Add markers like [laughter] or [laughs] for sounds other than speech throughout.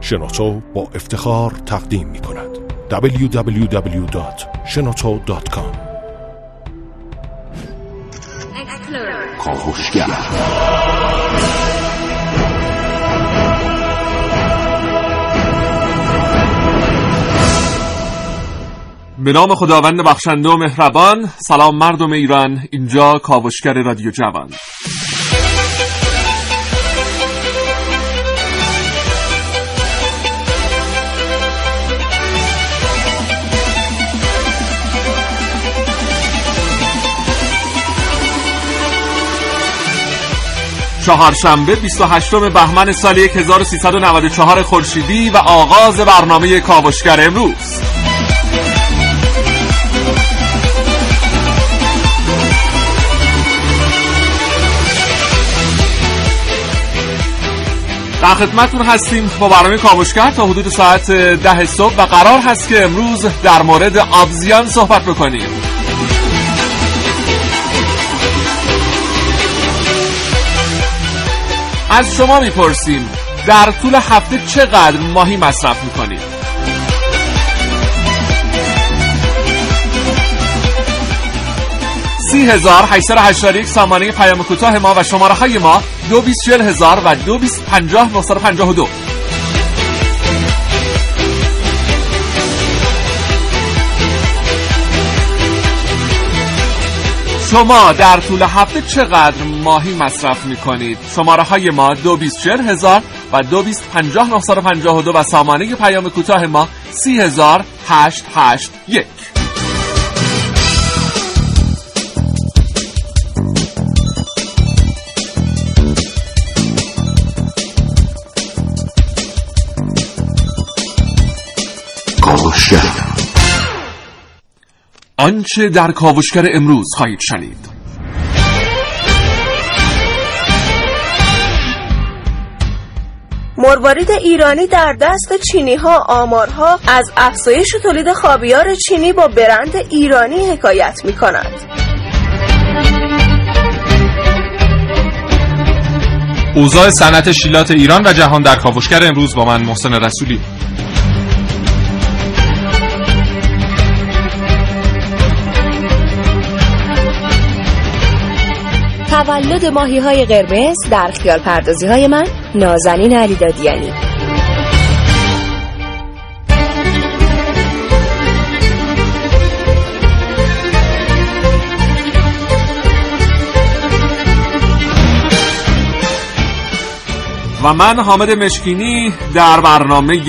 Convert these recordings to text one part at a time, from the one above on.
شنوتو با افتخار تقدیم می کند. www.shenoto.com به نام خداوند بخشنده و مهربان سلام مردم ایران اینجا کاوشگر رادیو جوان. چهارشنبه 28 بهمن سال 1394 خورشیدی و آغاز برنامه کاوشگر امروز. در خدمتتون هستیم با برنامه کاوشگر تا حدود ساعت ده صبح و قرار هست که امروز در مورد آبزیان صحبت بکنیم. از شما می‌پرسیم در طول هفته چقدر ماهی مصرف می‌کنید؟ سی هزار یک سامانه پیام کوتاه ما و شماره های ما دو بیست هزار و دو بیست پنجاه شما در طول هفته چقدر ماهی مصرف می کنید؟ شماره ما دو بیست هزار و دو بیست پنجاه و دو و سامانه پیام کوتاه ما سی هزار هشت هشت یک آنچه در کاوشگر امروز خواهید شنید مروارید ایرانی در دست چینی ها آمارها از افزایش تولید خابیار چینی با برند ایرانی حکایت می کند. اوضاع صنعت شیلات ایران و جهان در کاوشگر امروز با من محسن رسولی تولد ماهی های قرمز در خیال پردازی های من نازنین علیدادیانی و من حامد مشکینی در برنامه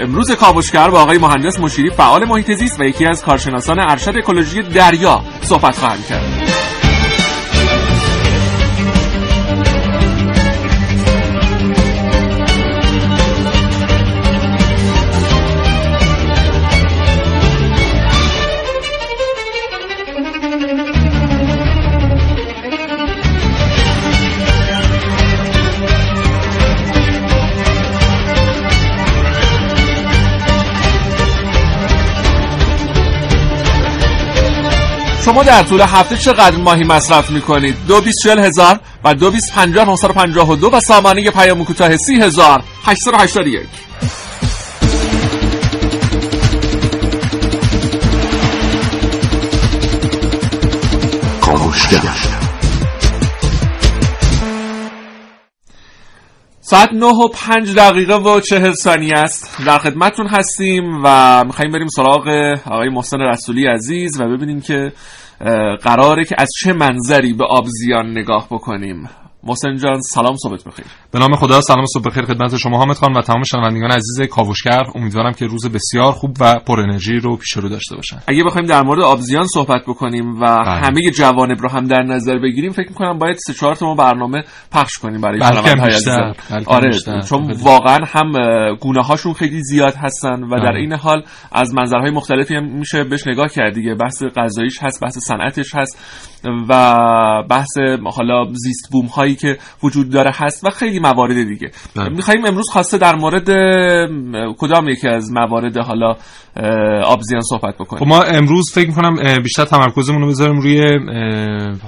امروز کاوشگر با آقای مهندس مشیری فعال محیط زیست و یکی از کارشناسان ارشد اکولوژی دریا صحبت خواهم کرد. شما در طول هفته چقدر ماهی مصرف می‌کنید؟ دو بیست هزار و دو بیست پنجاه پنجاه و دو و سامانه پیام کوتاه سی هزار هشتصد یک ساعت 9 و 5 دقیقه و 40 ثانیه است در خدمتتون هستیم و میخواییم بریم سراغ آقای محسن رسولی عزیز و ببینیم که قراره که از چه منظری به آبزیان نگاه بکنیم؟ محسن جان سلام صبحت بخیر. به نام خدا سلام صبح بخیر خدمت شما حامد خان و تمام شنوندگان عزیز کاوشگر. امیدوارم که روز بسیار خوب و پر انرژی رو پیش رو داشته باشن. اگه بخوایم در مورد آبزیان صحبت بکنیم و بله. همه جوانب رو هم در نظر بگیریم فکر می‌کنم باید سه چهار تا برنامه پخش کنیم برای شنوندگان آره چون واقعا هم گونه هاشون خیلی زیاد هستن و در بله. این حال از منظرهای مختلفی هم میشه بهش نگاه کرد دیگه. بحث غذاییش هست بحث صنعتش هست و بحث حالا زیست بوم هایی که وجود داره هست و خیلی موارد دیگه بله. می‌خوایم امروز خواسته در مورد کدام یکی از موارد حالا آبزیان صحبت بکنیم خب ما امروز فکر می‌کنم بیشتر تمرکزمون رو بذاریم روی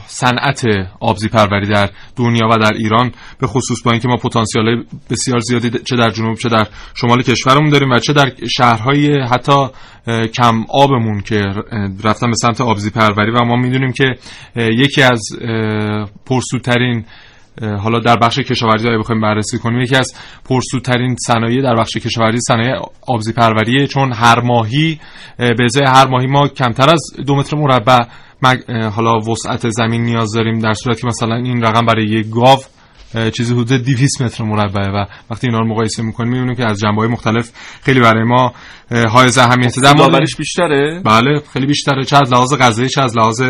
صنعت آبزی پروری در دنیا و در ایران به خصوص با اینکه ما پتانسیل بسیار زیادی چه در جنوب چه در شمال کشورمون داریم و چه در شهرهای حتی کم آبمون که رفتن به سمت آبزی پروری و ما می‌دونیم که یکی از پرسودترین حالا در بخش کشاورزی اگه بخوایم بررسی کنیم یکی از پرسودترین صنایع در بخش کشاورزی صنایع آبزی پروریه چون هر ماهی اه، به ازای هر ماهی ما کمتر از دو متر مربع حالا وسعت زمین نیاز داریم در صورتی که مثلا این رقم برای یک گاو چیزی حدود 200 متر مربعه و وقتی اینا رو مقایسه می‌کنیم می‌بینیم که از جنبه‌های مختلف خیلی برای ما اه، حائز اهمیت در داورش بیشتره؟ بله خیلی بیشتره. چه از لحاظ غذایی چه از لحاظ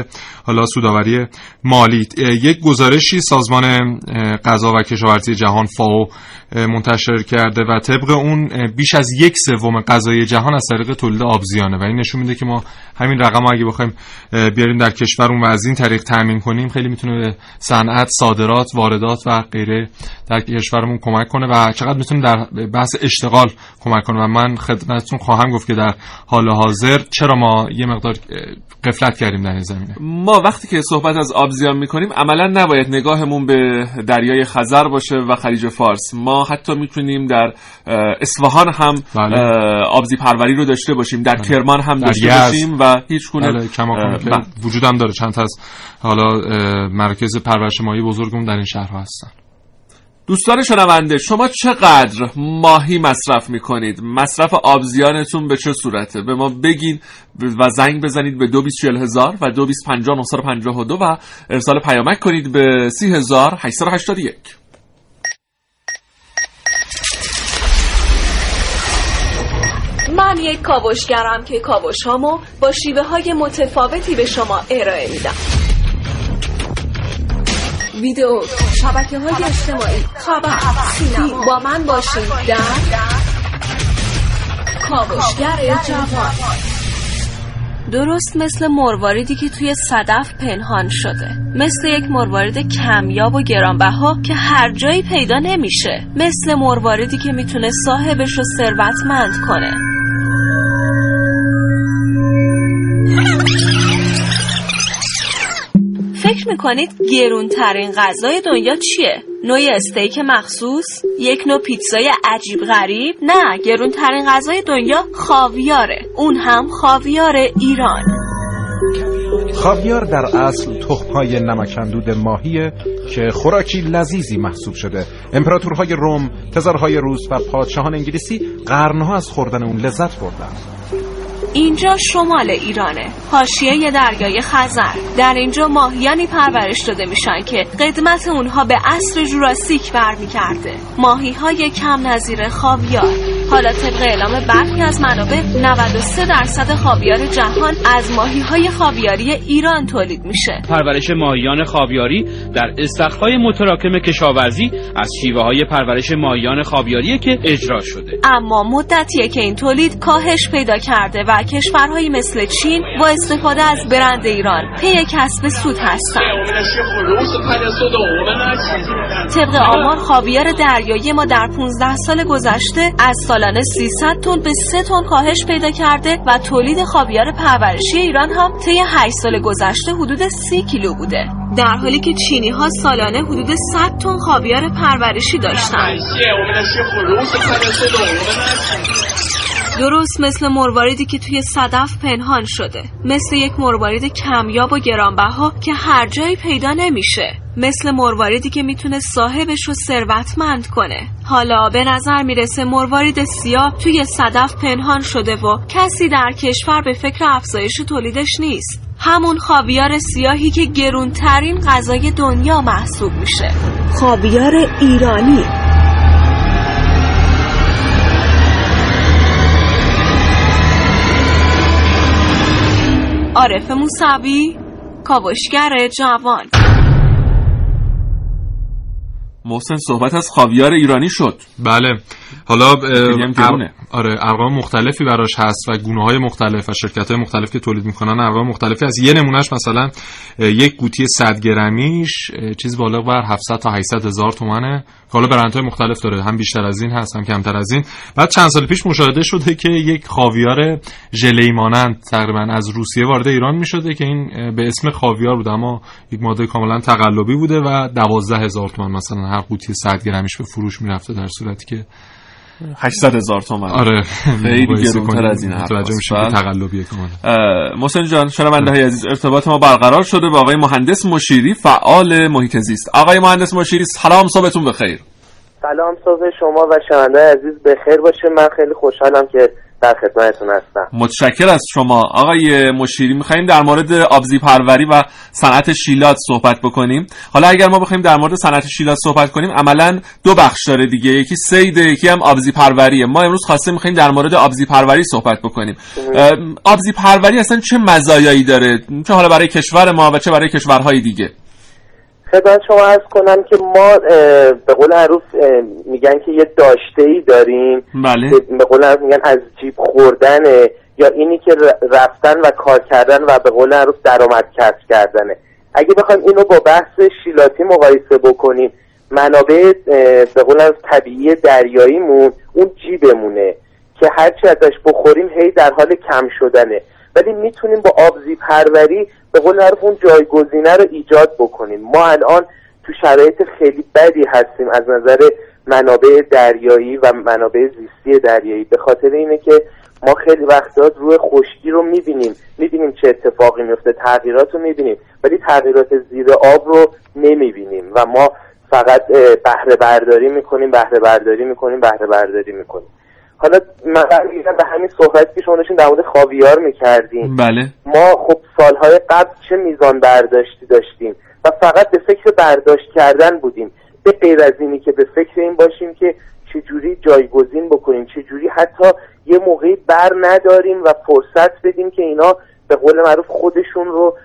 حالا سوداوری مالی. یک گزارشی سازمان غذا و کشاورزی جهان فاو منتشر کرده و طبق اون بیش از یک سوم غذای جهان از طریق تولید آبزیانه. و این نشون میده که ما همین رقم اگه بخوایم بیاریم در کشورمون و از این طریق تامین کنیم خیلی می‌تونه به صنعت صادرات واردات و غیره در کشورمون کمک کنه و چقدر می‌تونه در بحث اشتغال کمک کنه. و من خدمتتون خواهم گفت که در حال حاضر چرا ما یه مقدار اه، غفلت کردیم در این زمینه ما وقتی که صحبت از آبزیان می‌کنیم عملا نباید نگاهمون به دریای خزر باشه و خلیج فارس ما حتی می‌تونیم در اصفهان هم بله. آبزی پروری رو داشته باشیم در کرمان هم در داشته یزد. باشیم و هیچ گونه بله بله. وجود هم داره چند تا از حالا اه، مراکز پرورش ماهی بزرگمون در این شهرها هستن دوستان شنونده شما چقدر ماهی مصرف می‌کنید؟ مصرف آبزیانتون به چه صورته؟ به ما بگین و زنگ بزنید به 224000 هزار و 2250 و ارسال پیامک کنید به 30881 من یک کاوشگرم که کاوش هامو با شیوه های متفاوتی به شما ارائه میدم. ویدیو شبکه های اجتماعی. خبر سینما با من باشید در کاوشگر جوان. درست مثل مرواریدی که توی صدف پنهان شده. مثل یک مروارید کمیاب و گرانبها که هر جایی پیدا نمیشه. مثل مرواریدی که می‌تونه صاحبش رو ثروتمند کنه. فکر می‌کنید گرونترین غذای دنیا چیه؟ نوع استیک مخصوص؟ یک نوع پیتزای عجیب غریب؟ نه گرونترین غذای دنیا خاویاره اون هم خاویار ایران خاویار در اصل تخمهای نمکندود ماهیه که خوراکی لذیذی محسوب شده امپراتورهای روم، تزارهای روس و پادشاهان انگلیسی قرنها از خوردن اون لذت بردن اینجا شمال ایرانه. حاشیه دریای خزر. در اینجا ماهیانی پرورش داده میشن که قدمت اونها به عصر جوراسیک برمیگرده. ماهی های کم نظیر خاویار. حالا طبق اعلام برخی از منابع 93 درصد خاویار جهان از ماهی های خاویاری ایران تولید میشه. پرورش ماهیان خاویاری در استخرهای متراکم کشاورزی از شیوه های پرورش ماهیان خاویاری که اجرا شده. اما مدتیه که این تولید کاهش پیدا کرده و کشورهایی مثل چین با استفاده از برند ایران پی کسب سود هستند. طبق آمار خاویار دریایی ما در 15 سال گذشته از سالانه 300 تن به 3 تن کاهش پیدا کرده و تولید خاویار پرورشی ایران هم طی 8 سال گذشته حدود 30 کیلو بوده. در حالی که چینی ها سالانه حدود 100 تن خاویار پرورشی داشتند. درست مثل مرواریدی که توی صدف پنهان شده. مثل یک مروارید کمیاب و گرانبها که هر جایی پیدا نمیشه. مثل مرواریدی که می‌تونه صاحبش رو ثروتمند کنه. حالا به نظر می‌رسه مروارید سیاه توی صدف پنهان شده و کسی در کشور به فکر افزایش تولیدش نیست. همون خاویار سیاهی که گرونترین غذای دنیا محسوب میشه. خاویار ایرانی. عارف موسوی کاوشگر جوان. محسن صحبت از خاویار ایرانی شد. بله. حالا. آره ارقام مختلفی براش هست و گونه های مختلف و شرکت های مختلف که تولید می‌کنن ارقام مختلفی از یه نمونهش مثلا یک قوطی 100 گرمیش چیز بالغ بر 700 تا 800 هزار تومنه. حالا برندهای مختلف داره هم بیشتر از این هست هم کمتر از این. بعد چند سال پیش مشاهده شده که یک خاویار ژله مانند تقریبا از روسیه وارد ایران می‌شده که این به اسم خاویار بود اما یک ماده کاملا تقلبی بوده و 12 هزار تومان مثلا هر قوطی 100 گرمیش به فروش می‌رفته در صورتی که 800 هزار تومن. آره. خیلی گرونتر از این حرف متوجه میشه که تقلبیه کاملا محسن جان شنونده های عزیز ارتباط ما برقرار شده با آقای مهندس مشیری فعال محیط زیست. آقای مهندس مشیری سلام صبحتون بخیر. سلام صبح شما و شنونده عزیز بخیر باشه. من خیلی خوشحالم که در خدمتتون هستم. متشکر از شما. آقای مشیری می‌خوایم در مورد آبزی پروری و صنعت شیلات صحبت بکنیم؟ حالا اگر ما بخوایم در مورد صنعت شیلات صحبت کنیم عملا دو بخش داره دیگه. یکی سید یکی هم آبزی پروریه. ما امروز خواسته می‌خوایم در مورد آبزی پروری صحبت بکنیم. آبزی پروری اصلا چه مزایایی داره؟ چه حالا برای کشور ما و چه برای کشورهای دیگه؟ خدمت شما ارز کنم که ما به قول عروف میگن که یه داشته ای داریم. بله. به قول عروف میگن از جیب خوردنه. یا اینی که رفتن و کار کردن و به قول عروف درآمد کسب کردنه. اگه بخوایم اینو با بحث شیلاتی مقایسه بکنیم منابع به قول عروف طبیعی دریاییمون اون جیبمونه که هرچی ازش بخوریم هی در حال کم شدنه. ولی می‌تونیم با آبزی پروری به قول معروف اون جایگزینه رو ایجاد بکنیم. ما الان تو شرایط خیلی بدی هستیم از نظر منابع دریایی و منابع زیستی دریایی. به خاطر اینه که ما خیلی وقتا روی خشکی رو می‌بینیم. می‌بینیم چه اتفاقی میفته تغییرات رو می‌بینیم ولی تغییرات زیر آب رو نمی‌بینیم و ما فقط بهره برداری می‌کنیم بهره برداری می‌کنیم بهره برداری می‌کنیم. حالا من به همین صحبت که شما داشتین در مورد خاویار می‌کردیم بله. ما خب سالهای قبل چه میزان برداشتی داشتیم و فقط به فکر برداشت کردن بودیم. به غیر از اینی که به فکر این باشیم که چجوری جایگزین بکنیم چجوری حتی یه موقعی بر نداریم و فرصت بدیم که اینا به قول معروف خودشون رو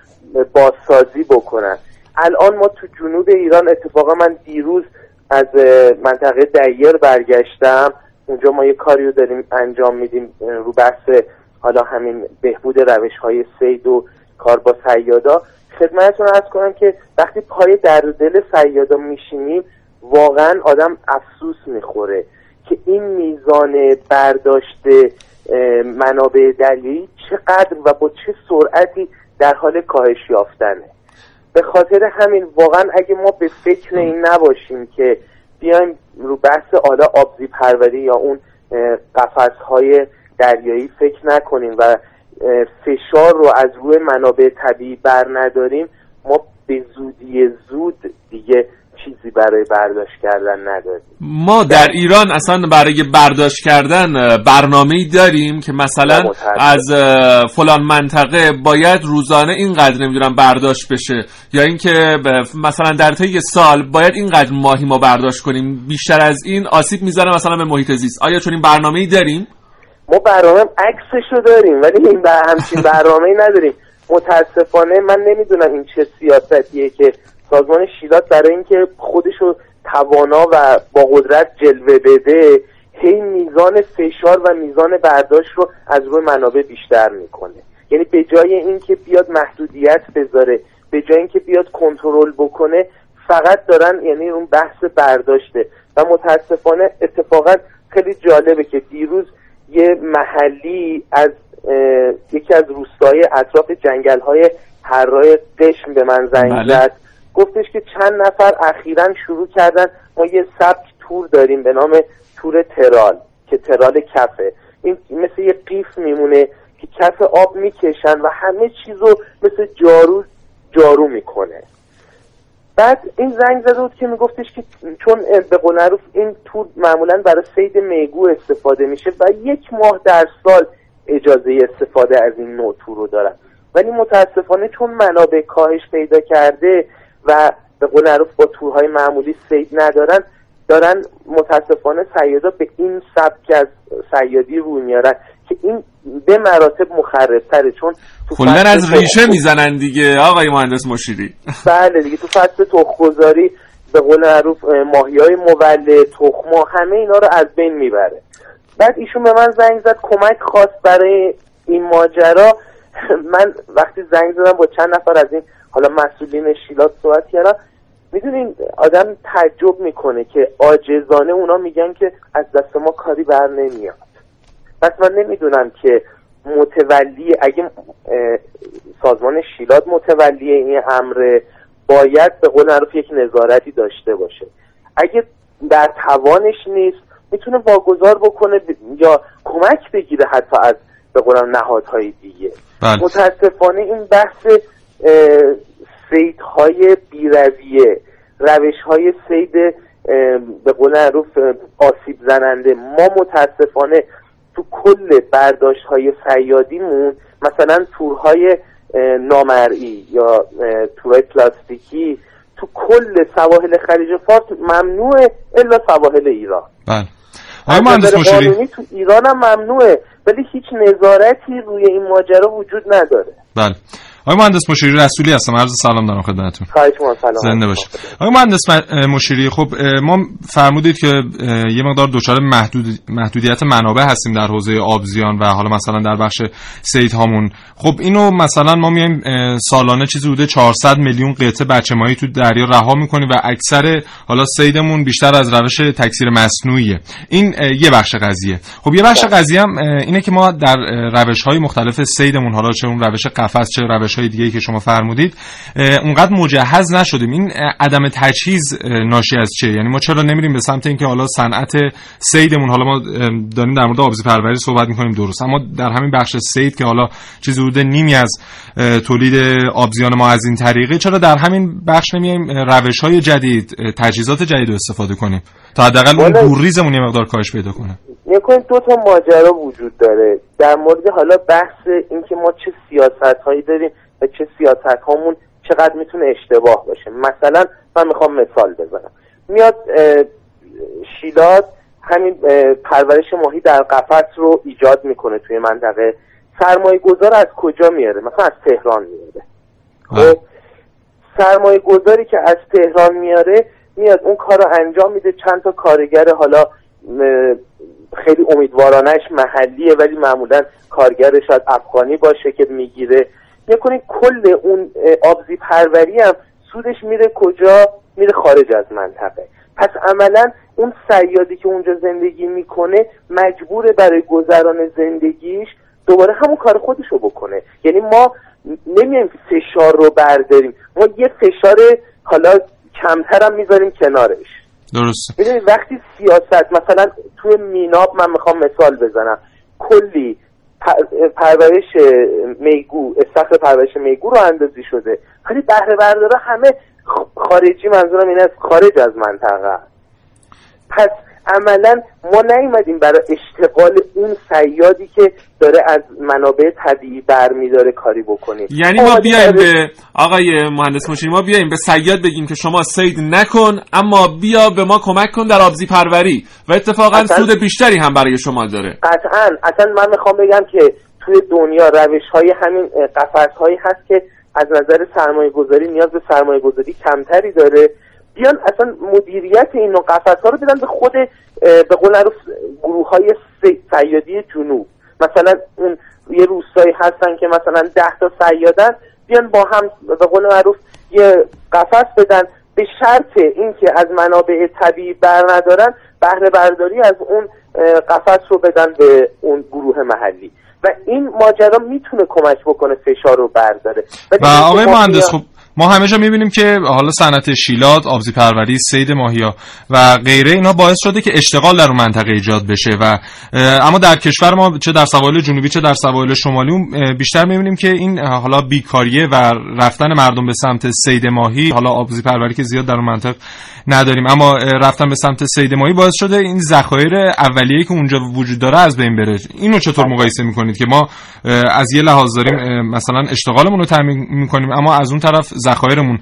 بازسازی بکنن. الان ما تو جنوب ایران اتفاقا من دیروز از منطقه دیر برگشتم. اونجا ما یه کاری رو داریم انجام میدیم رو بحث حالا همین بهبود روش های سید و کار با سیادا. خدمتتون ارز کنم که وقتی پای در دل سیادا میشینیم واقعا آدم افسوس می‌خوره که این میزان برداشت منابع دریایی چقدر و با چه سرعتی در حال کاهش یافتنه. به خاطر همین واقعا اگه ما به فکر این نباشیم که بیایم رو بحث آلا آبزی پروری یا اون قفس های دریایی فکر نکنیم و فشار رو از روی منابع طبیعی بر نداریم ما به زودی زود دیگه چیزی برای برداشت کردن نداریم. ما در ایران اصلا برای برداشت کردن برنامه ای داریم که مثلا از فلان منطقه باید روزانه اینقدر نمی‌دونم برداشت بشه یا اینکه مثلا در طی سال باید اینقدر ماهی ما برداشت کنیم. بیشتر از این آسیب می‌زنه مثلا به محیط زیست. آیا چون این برنامه ای داریم؟ ما برنامه عکسش رو داریم ولی این همچین [laughs] برنامه ای نداریم. متاسفانه من نمی‌دونم این چه سیاستیه که سازمان شیلات برای اینکه خودشو توانا و با قدرت جلوه بده هی میزان فشار و میزان برداشت رو از روی منابع بیشتر می‌کنه. یعنی به جای اینکه بیاد محدودیت بذاره به جای اینکه بیاد کنترل بکنه فقط دارن یعنی اون بحث برداشته. و متاسفانه اتفاقا خیلی جالبه که دیروز یه محلی از یکی از روستای اطراف جنگل های هرای قشم به من زنگ بله. زد. گفتش که چند نفر اخیرا شروع کردن ما یه سبک تور داریم به نام تور ترال که ترال کفه. این مثل یه قیف میمونه که کف آب می‌کشن و همه چیز رو مثل جارو جارو می‌کنه. بعد این زنگ زده بود که میگفتش که چون به قول معروف این تور معمولا برای سید میگو استفاده میشه و یک ماه در سال اجازه استفاده از این نوع تور رو دارن. ولی متاسفانه چون منابع کاهش پیدا کرده و به قول معروف با تورهای معمولی سید ندارن دارن متاسفانه سیادا به این سبک از سیادی روی میارن که این به مراتب مخربتره. چون کلا فصل از ریشه می‌زنن دیگه آقای مهندس مشیری. [laughs] بله دیگه تو فصل تخمگذاری به قول معروف ماهی های مولد تخما همه اینا رو از بین می‌بره. بعد ایشون به من زنگ زد کمک خواست برای این ماجرا. [laughs] من وقتی زنگ زدم با چند نفر از این حالا مسئولین شیلات صحبت کردم می‌دونین آدم تعجب می‌کنه که آجزانه اونا میگن که از دست ما کاری بر نمیاد. پس من نمی‌دونم که متولی اگه سازمان شیلات متولی این امر باید به قول معروف یک نظارتی داشته باشه. اگه در توانش نیست می‌تونه واگذار بکنه یا کمک بگیره حتی از به قولم نهادهای دیگه. بله. متاسفانه این بحث سیدهای بیرویه روش های سید به قول معروف آسیب زننده. ما متاسفانه تو کل برداشت های فیادیمون مثلا تورهای نامرئی یا تورهای پلاستیکی تو کل سواحل خلیج فارس ممنوعه الا سواحل ایران. بله. مشیری تو ایران هم ممنوعه ولی هیچ نظارتی روی این ماجرا وجود نداره. بله. آقای مهندس مشیری رسولی هستم. عرض سلام دارم خدمتتون. سلام. زنده باشید. آقای مهندس مشیری خب ما فرمودید که یه مقدار دچار محدود محدودیت منابع هستیم در حوزه آبزیان و حالا مثلا در بخش سید هامون. خب اینو مثلا ما میایم سالانه چیزی بوده 400 میلیون قطعه بچه ماهی تو دریا رها می‌کنیم و اکثر حالا سیدمون بیشتر از روش تکثیر مصنوعیه. این یه بخش قضیه. خب یه بخش قضیه هم اینه که ما در روش های مختلف سیدمون حالا چه اون روش قفس چه روش روش های دیگه که شما فرمودید اونقدر مجهز نشدیم. این عدم تجهیز ناشی از چه یعنی ما چرا نمیریم به سمت اینکه حالا صنعت سیدمون حالا ما داریم در مورد آبزی پروری صحبت می‌کنیم درست اما در همین بخش سید که حالا چیزی بوده نیمی از تولید آبزیان ما از این طریقه چرا در همین بخش نمیایم روش های جدید تجهیزات جدید رو استفاده کنیم تا حداقل اون گوریزمون یه مقدار کاهش پیدا کنه؟ نکنید دو تا ماجرا وجود داره. در مورد حالا بحث اینکه ما چه سیاست هایی داریم و چه سیاست هامون چقدر می‌تونه اشتباه باشه. مثلا من می‌خوام مثال بزنم. میاد شیلات همین پرورش ماهی در قفس رو ایجاد می‌کنه توی منطقه. سرمایه گذار از کجا میاره؟ مثلا از تهران میاره. خب سرمایه گذاری که از تهران میاره میاد اون کار رو انجام میده. چند تا کارگر حالا خیلی امیدوارانش محلیه ولی معمولا کارگرش از افغانی باشه که می‌گیره. نکنید کل اون آبزی پروری هم سودش میره کجا؟ میره خارج از منطقه. پس عملا اون سیادی که اونجا زندگی می‌کنه مجبوره برای گذران زندگیش دوباره همون کار خودش رو بکنه. یعنی ما نمیایم فشار رو برداریم. ما یه فشار حالا کمتر هم می‌ذاریم کنارش. درست. وقتی سیاست مثلا توی میناب من می‌خوام مثال بزنم. کلی پرورش میگو استخر پرورش میگو رو اندازی شده. ولی بهره برداره همه خارجی منظورم این است خارج از منطقه. پس عملا ما نیومدیم برای اشتغال اون سیادی که داره از منابع طبیعی برمیداره کاری بکنیم یعنی ما بیایم به آقای مهندس مشیر ما بیایم به سیاد بگیم که شما سید نکن اما بیا به ما کمک کن در آبزی پروری. و اتفاقا سود بیشتری هم برای شما داره. قطعا. اصلا من می‌خوام بگم که توی دنیا روش های همین هایی هست که از نظر سرمایه گذاری نیاز به سرمایه گذاری کمتری داره. بیان اصلا مدیریت این قفس ها رو بدن به خود به قول معروف گروه های سیادی جنوب. مثلا اون یه روستایی هستن که مثلا ده تا سیادن بیان با هم به قول معروف یه قفس بدن. به شرط اینکه از منابع طبیعی بر ندارن بهره برداری از اون قفس رو بدن به اون گروه محلی. و این ماجرا می‌تونه کمک بکنه فشار رو برداره. و آقای مهندس خب ما همه جا می‌بینیم که حالا صنعت شیلات، آبزی پروری، سید ماهیا و غیره اینا باعث شده که اشتغال در اون منطقه ایجاد بشه و اما در کشور ما چه در سواحل جنوبی چه در سواحل شمالی بیشتر می‌بینیم که این حالا بیکاریه و رفتن مردم به سمت سید ماهی حالا آبزی پروری که زیاد در اون منطقه نداریم. اما رفتن به سمت سید ماهی باعث شده این ذخایر اولیه‌ای که اونجا وجود داره از بین بره. اینو چطور مقایسه می‌کنید که ما از یه لحاظ داریم مثلا اشتغالمون رو تامین می‌کنیم اما از اون طرف ذخایرمون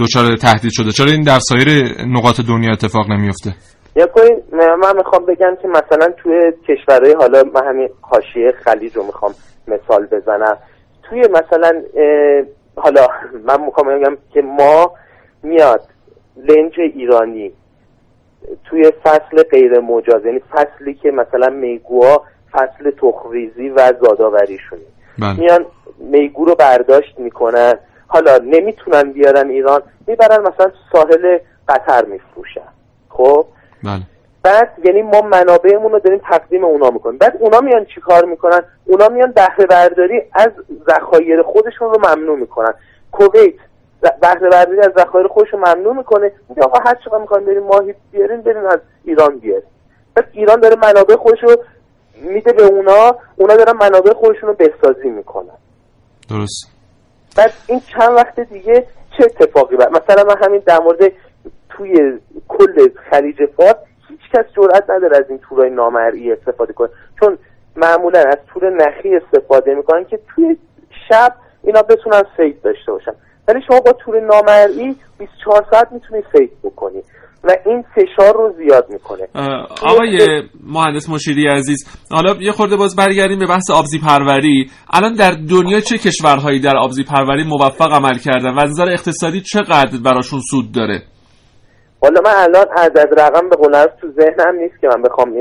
دچار تهدید شده. چرا این در سایر نقاط دنیا اتفاق نمیفته؟ یا من می‌خوام بگم که مثلا توی کشورهای حالا من همین حاشیه خلیج رو می‌خوام مثال بزنم. توی مثلا حالا من می‌خوام بگم که ما میاد لنج ایرانی توی فصل غیر مجاز یعنی فصلی که مثلا میگوها فصل تخریزی و زادآوریشونه بله. میان میگو رو برداشت می‌کنن. حالا نمی‌تونن بیارن ایران می‌برن مثلا ساحل قطر میفروشن. خب؟ بله. بعد یعنی ما منابعمون رو داریم تقدیم اونا می‌کنیم. بعد اونا میان چیکار می‌کنن؟ اونا میان بهره برداری از ذخایر خودشون رو ممنوع می‌کنن. کویت بهره برداری از ذخایر خودش رو ممنوع می‌کنه. میگه آقا هر چقدر می‌خواین بریم ماهی بیارین برین از ایران بیارین بعد ایران داره منابع خودش رو میده به اونا. اونا دارن منابع خودشون رو بسازی می‌کنن. درست. بعد این چند وقت دیگه چه اتفاقی بعد مثلا من همین در مورد توی کل خلیج فارس هیچ کس جرئت نداره از این تورای نامرئی استفاده کنه. چون معمولا از تور نخی استفاده می‌کنن که توی شب اینا بتونن سید داشته باشن. ولی شما با تور نامرئی 24 ساعت می‌تونی سید بکنی. و این فشار رو زیاد می‌کنه. آقای مهندس مشیری عزیز حالا یه خورده باز برگردیم به بحث آبزی پروری. الان در دنیا چه کشورهایی در آبزی پروری موفق عمل کردن و از نظر اقتصادی چقدر براشون سود داره؟ حالا من الان عدد رقم به قول تو ذهنم نیست که من بخوام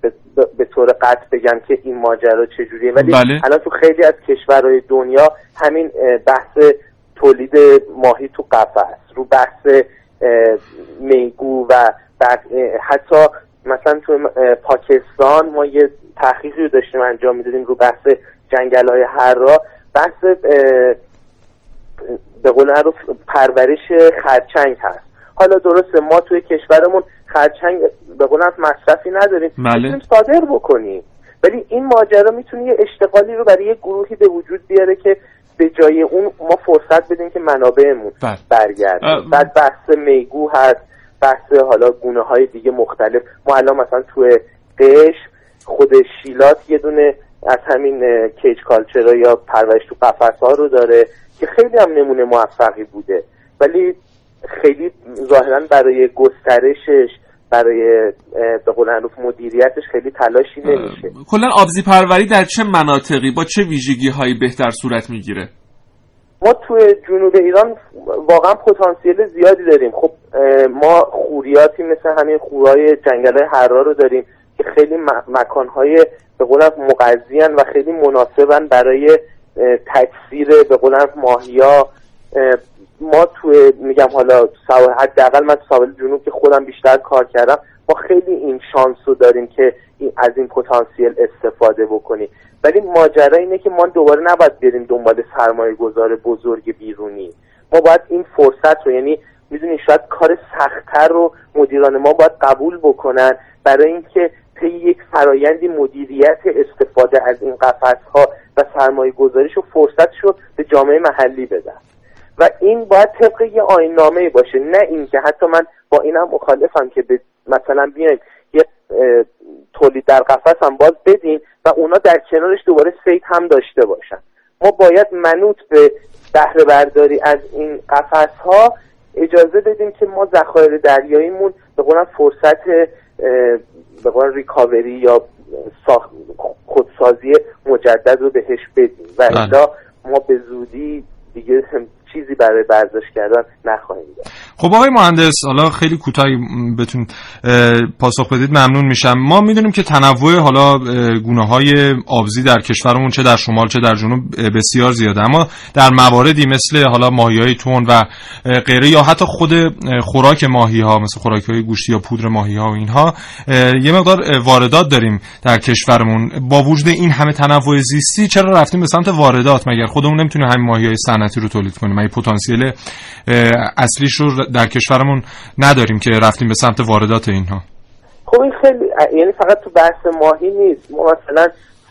به, به- طور قطع بگم که این ماجرا چجوریه. ولی بله. الان تو خیلی از کشورهای دنیا همین بحث تولید ماهی تو قفس رو بحث میگو و حتی مثلا تو پاکستان ما یه تحقیقی رو داشتیم انجام می‌دادیم رو بحث جنگل های هرا بحث به قول معروف پرورش خرچنگ هست. حالا درسته ما توی کشورمون خرچنگ به قول مصرفی نداریم. بله. می‌تونیم صادر بکنیم. ولی این ماجرا می‌تونه یه اشتغالی رو برای یه گروهی به وجود بیاره که به جای اون ما فرصت بدیم که منابعمون بله. برگرده اه، بعد بحث میگو هست بحث حالا گونه های دیگه مختلف. ما الان مثلا توی قش خود شیلات یه دونه از همین کیج کالچر یا پرورش تو قفس ها رو داره که خیلی هم نمونه موفقی بوده. ولی خیلی ظاهرا برای گسترشش برای به قول معروف مدیریتش خیلی تلاشی نمیشه. کلا آبزی پروری در چه مناطقی با چه ویژگی هایی بهتر صورت می‌گیره؟ ما توی جنوب ایران واقعا پتانسیل زیادی داریم. خب ما خوریاتی مثل همین خورای جنگل هرا رو داریم که خیلی مکانهای به قول مقضیان و خیلی مناسبن برای تکثیر به قول ماهیا اه، ما توی میگم حالا حداقل من ساحل جنوب که خودم بیشتر کار کردم ما خیلی این شانس رو داریم که از این پتانسیل استفاده بکنیم. ولی ماجرا اینه که ما دوباره نباید بریم دنبال سرمایه گذار بزرگ بیرونی. ما باید این فرصت رو یعنی می‌دونی شاید کار سختتر رو مدیران ما باید قبول بکنن برای اینکه طی یک فرایندی مدیریت استفاده از این قفس و سرمایه گذاریش و فرصتش رو به جامعه محلی بدن. و این باید طبق یه آیین نامه باشه نه اینکه حتی من با اینم مخالفم که به مثلا بیایم یه تولید در قفس هم باز بدیم و اونا در کنارش دوباره سید هم داشته باشن ما باید منوط به بهره برداری از این قفس ها اجازه بدیم که ما ذخایر دریاییمون به قولن فرصت به قولن ریکاوری یا ساخت خودسازی مجدد رو بهش بدیم و بله. الا ما به زودی دیگه چیزی برای برداشت کردن نخواهیم داشت. خب آقای مهندس حالا خیلی کوتاهی بتون پاسخ بدید ممنون میشم. ما می‌دونیم که تنوع حالا گونه های آبزی در کشورمون چه در شمال چه در جنوب بسیار زیاده. اما در مواردی مثل حالا ماهی های تون و غیره یا حتی خود خوراک ماهی ها مثل خوراک های گوشتی یا پودر ماهی ها و اینها یه مقدار واردات داریم در کشورمون. با وجود این همه تنوع زیستی چرا رفتیم به سمت واردات؟ مگر خودمون نمی‌تونیم همین ماهی های صنعتی رو تولید کنیم؟ مگه پتانسیل اصلیش رو در کشورمون نداریم که رفتیم به سمت واردات اینها. خب این خیلی یعنی فقط تو بحث ماهی نیست. ما مثلا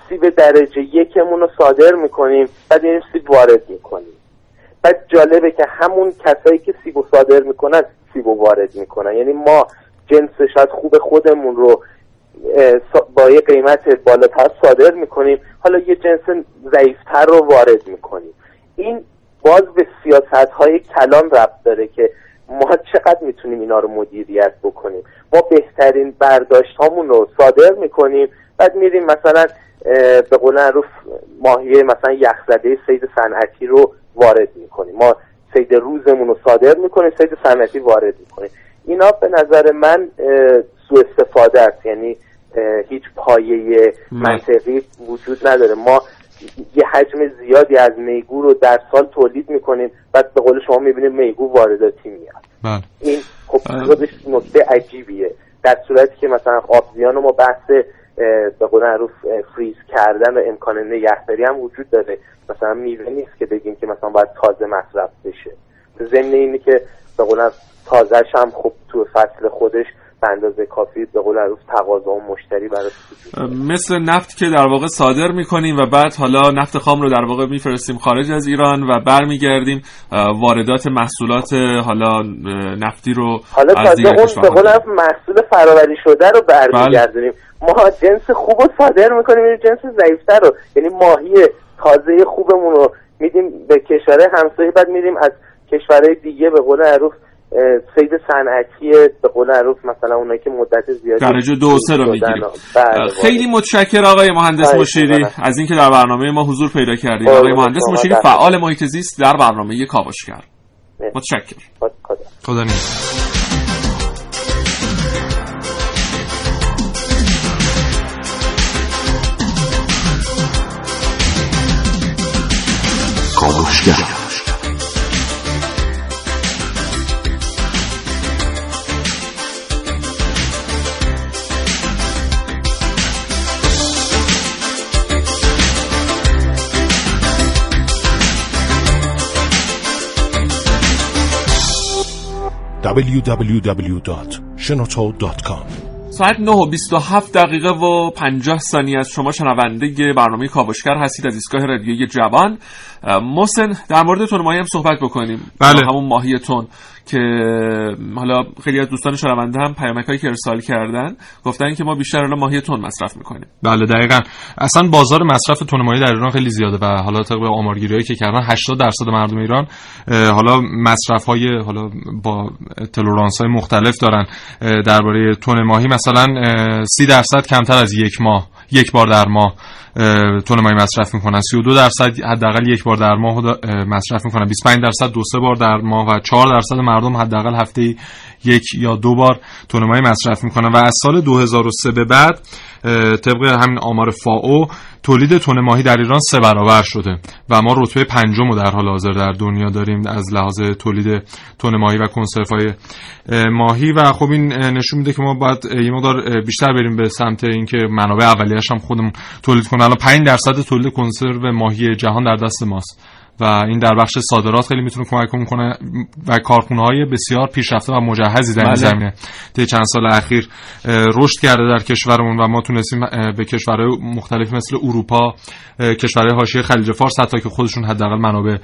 سیب درجه یکمون رو صادر می‌کنیم بعد این سیب وارد می‌کنیم. بعد جالبه که همون کسایی که سیب رو صادر می‌کنن سیب رو وارد می‌کنن. یعنی ما جنس شاید خوب خودمون رو با یه قیمت بالاتر صادر می‌کنیم. حالا یه جنس ضعیفتر رو وارد می‌کنیم. این باز به سیاست های کلان ربط داره که ما چقدر می‌تونیم اینا رو مدیریت بکنیم. ما بهترین برداشت هامون رو صادر می‌کنیم. بعد میریم مثلا به قول معروف ماهی مثلا یخزده سید صنعتی رو وارد می‌کنیم. ما سید روزمون رو صادر می‌کنیم سید صنعتی وارد می‌کنیم. اینا به نظر من سوء استفاده است. یعنی هیچ پایه منطقی وجود نداره. ما یه حجم زیادی از میگو رو در سال تولید می‌کنیم. بعد به قول شما می‌بینیم میگو وارداتی میاد. بله. این خب خودش نکته عجیبیه. در صورتی که مثلا آبزیان ما بحث به قول معروف فریز کردن و امکان نگهداری هم وجود داره. مثلا میوه نیست که بگیم که مثلا باید تازه مصرف بشه. ضمن اینی که به قول تازهش هم خب تو فصل خودش به اندازه کافی به قول عروف تقاضا و مشتری برای مثل نفت که در واقع صادر می‌کنیم و بعد حالا نفت خام رو در واقع میفرستیم خارج از ایران و برمیگردیم واردات محصولات حالا نفتی رو حالا از دیگه اون به قول محصول فرآوری شده رو برمیگردونیم. بله. ما جنس خوب رو صادر می‌کنیم این جنس ضعیفتر رو. یعنی ماهی تازه خوبمون رو میدیم به کشور همسایه بعد میدیم از کشورهای دیگه به قول عروف سید صنعتی به قول معروف مثلا اونایی که مدت زیادی درجه دو سه رو می‌گیریم. بله، خیلی متشکر آقای مهندس مشیری. از اینکه در برنامه ما حضور پیدا کردید آقای مهندس مشیری فعال محیط زیست در برنامه کاوشگر. متشکر خدا کاوشگر. www.shenoto.com ساعت 9 و 27 دقیقه و 50 ثانیه از شما شنونده برنامه کاوشگر هستید از ایستگاه رادیوی جوان. محسن در مورد تون ماهی هم صحبت بکنیم. بله. همون ماهی تون. که حالا خیلی از دوستان شنونده هم پیامک که ارسال کردن گفتن که ما بیشتر الان ماهی تون مصرف می‌کنیم. بله دقیقا. اصلا بازار مصرف تون ماهی در ایران خیلی زیاده و حالا طبق آمارگیری که کردن 80 درصد مردم ایران حالا مصرف های حالا با تلورانس های مختلف دارن. درباره تون ماهی مثلا 30 درصد کمتر از یک ماه. یک بار در ماه تون ماهی مصرف می‌کنن. 32 درصد حداقل یک بار در ماه مصرف می‌کنن. 25 درصد دو سه بار در ماه و 4 درصد مردم حداقل هفته یک یا دو بار تون ماهی مصرف می‌کنن و از سال 2003 به بعد طبق همین آمار فاو تولید تون ماهی در ایران سه برابر شده. و ما رتبه پنجم رو در حال حاضر در دنیا داریم از لحاظ تولید تون ماهی و کنسرو های ماهی. و خب این نشون میده که ما باید یه مقدار بیشتر بریم به سمت اینکه منابع اولیه‌اش هم خودمون تولید کنیم الان 5 درصد تولید کنسرو ماهی جهان در دست ماست. و این در بخش صادرات خیلی می‌تونه کمک کنه و کارخونه های بسیار پیشرفته و مجهزی در این بله. زمینه طی چند سال اخیر رشد کرده در کشورمون و ما تونستیم به کشورهای مختلف مثل اروپا کشورهای حاشیه خلیج فارس حتی که خودشون حداقل منابع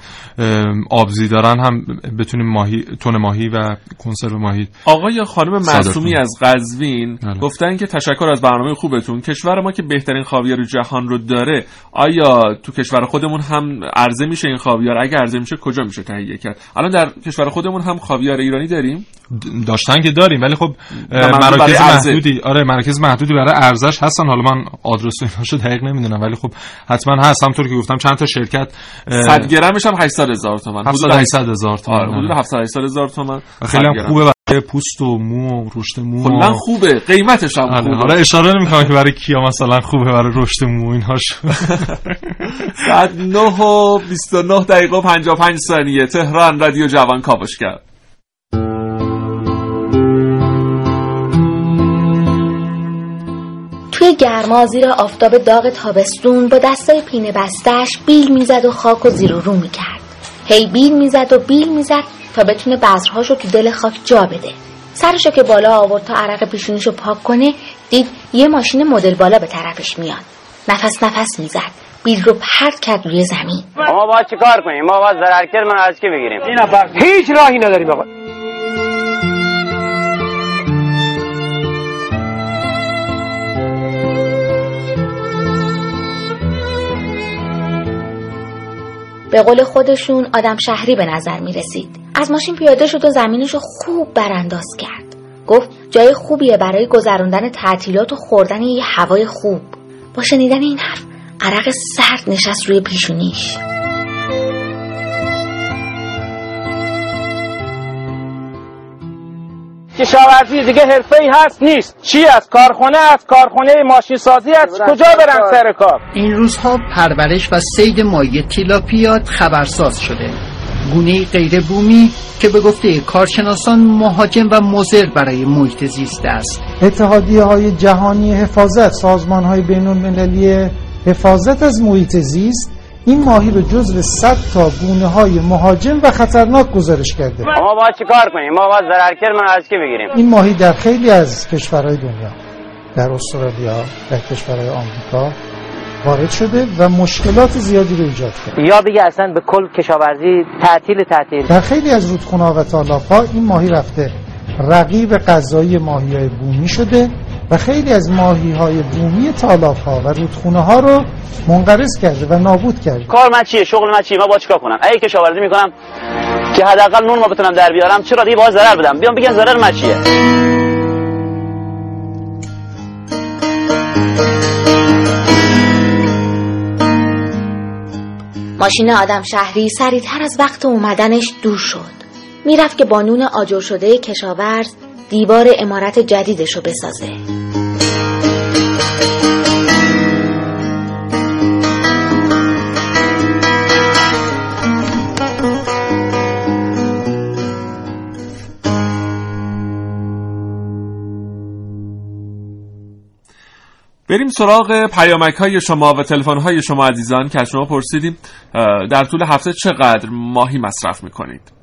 آبزی دارن هم بتونیم ماهی تون ماهی و کنسرو ماهی آقای خانم معصومی از قزوین بله. گفتن که تشکر از برنامه خوبتون کشور ما که بهترین خاویار جهان رو داره آیا تو کشور خودمون هم عرضه میشه این خاویار اگر عرضه میشه کجا میشه تهیه کرد؟ الان در کشور خودمون هم خاویار ایرانی داریم. داشتن که داریم ولی خب مراکز محدودی. آره مراکز محدودی برای ارزش هستن. حالا من آدرس ایناشو دقیق نمی‌دونم ولی خب حتما هست. همونطور که گفتم چند تا شرکت 100 گرمش هم 800 هزار تومان 700 800 هزار تومان آره حدود 700 800 هزار تومان خیلی هم خوبه پوست و مو و رشد مو کلا خوبه. قیمتش هم آره، خوبه. حالا اشاره نمی‌کنم که برای کیا مثلا خوبه برای رشد مو اینهاش [laughs] ساعت 9 و 29 دقیقه و 55 ثانیه. تهران رادیو جوان کاوش کرد. توی گرما زیر آفتاب داغ تابستون با دستای پینه بستش بیل می‌زد و خاک و زیر و رو می‌کرد. هی بیل می‌زد و بیل می‌زد تا بتونه بذرهاشو تو دل خاک جا بده. سرشو که بالا آورد تا عرق پیشونیشو پاک کنه دید یه ماشین مدل بالا به طرفش میاد. نفس نفس می‌زد. بیل رو پرت کرد روی زمین. ما باید چیکار کنیم؟ ما باید ضررکر من از کی بگیریم؟ هیچ راهی نداریم آقا. به قول خودشون آدم شهری به نظر می رسید. از ماشین پیاده شد و زمینش رو خوب برانداز کرد. گفت جای خوبیه برای گذراندن تعطیلات و خوردن یه هوای خوب. با شنیدن این حرف عرق سرد نشست روی پیشونیش. کشاورزی دیگه حرفه ای هست نیست. چی است کارخونه است کارخونه ماشین سازی است کجا برن سر کار؟ این روزها پرورش و سید ماهی تیلاپیات خبرساز شده. گونه غیر بومی که به گفته کارشناسان مهاجم و مضر برای محیط زیست است. اتحادیه های جهانی حفاظت سازمان های بین المللی حفاظت از محیط زیست این ماهی رو جزو 100 تا گونه های مهاجم و خطرناک گزارش کرده. ما باید چیکار کنیم؟ ما باید ضررکرمون از کی بگیریم؟ این ماهی در خیلی از کشورهای دنیا در استرالیا در کشورهای آمریکا وارد شده و مشکلات زیادی رو ایجاد کرده. یا بگه اصلا به کل کشاورزی تعطیل تعطیل. در خیلی از رودخونه و تالاب این ماهی رفته. رقیب غذایی ماهی های بومی شده. و خیلی از ماهی های بومی تالاب ها و رودخونه ها رو منقرض کرده و نابود کرده. کار من چیه؟ شغل من چیه؟ من با چیکار کنم؟ اگه کشاورزی می‌کنم که حداقل نون ما بتونم در بیارم. چرا؟ دیگه باید ضرر بدم. بیام بگن ضرر من چیه؟ ماشین آدم شهری سریعتر از وقت اومدنش دور شد. می‌رفت که با نون آجر شده کشاورز دیوار امارت جدیدش رو بسازه. بریم سراغ پیامک های شما و تلفن های شما عزیزان که از شما پرسیدیم در طول هفته چقدر ماهی مصرف می‌کنید؟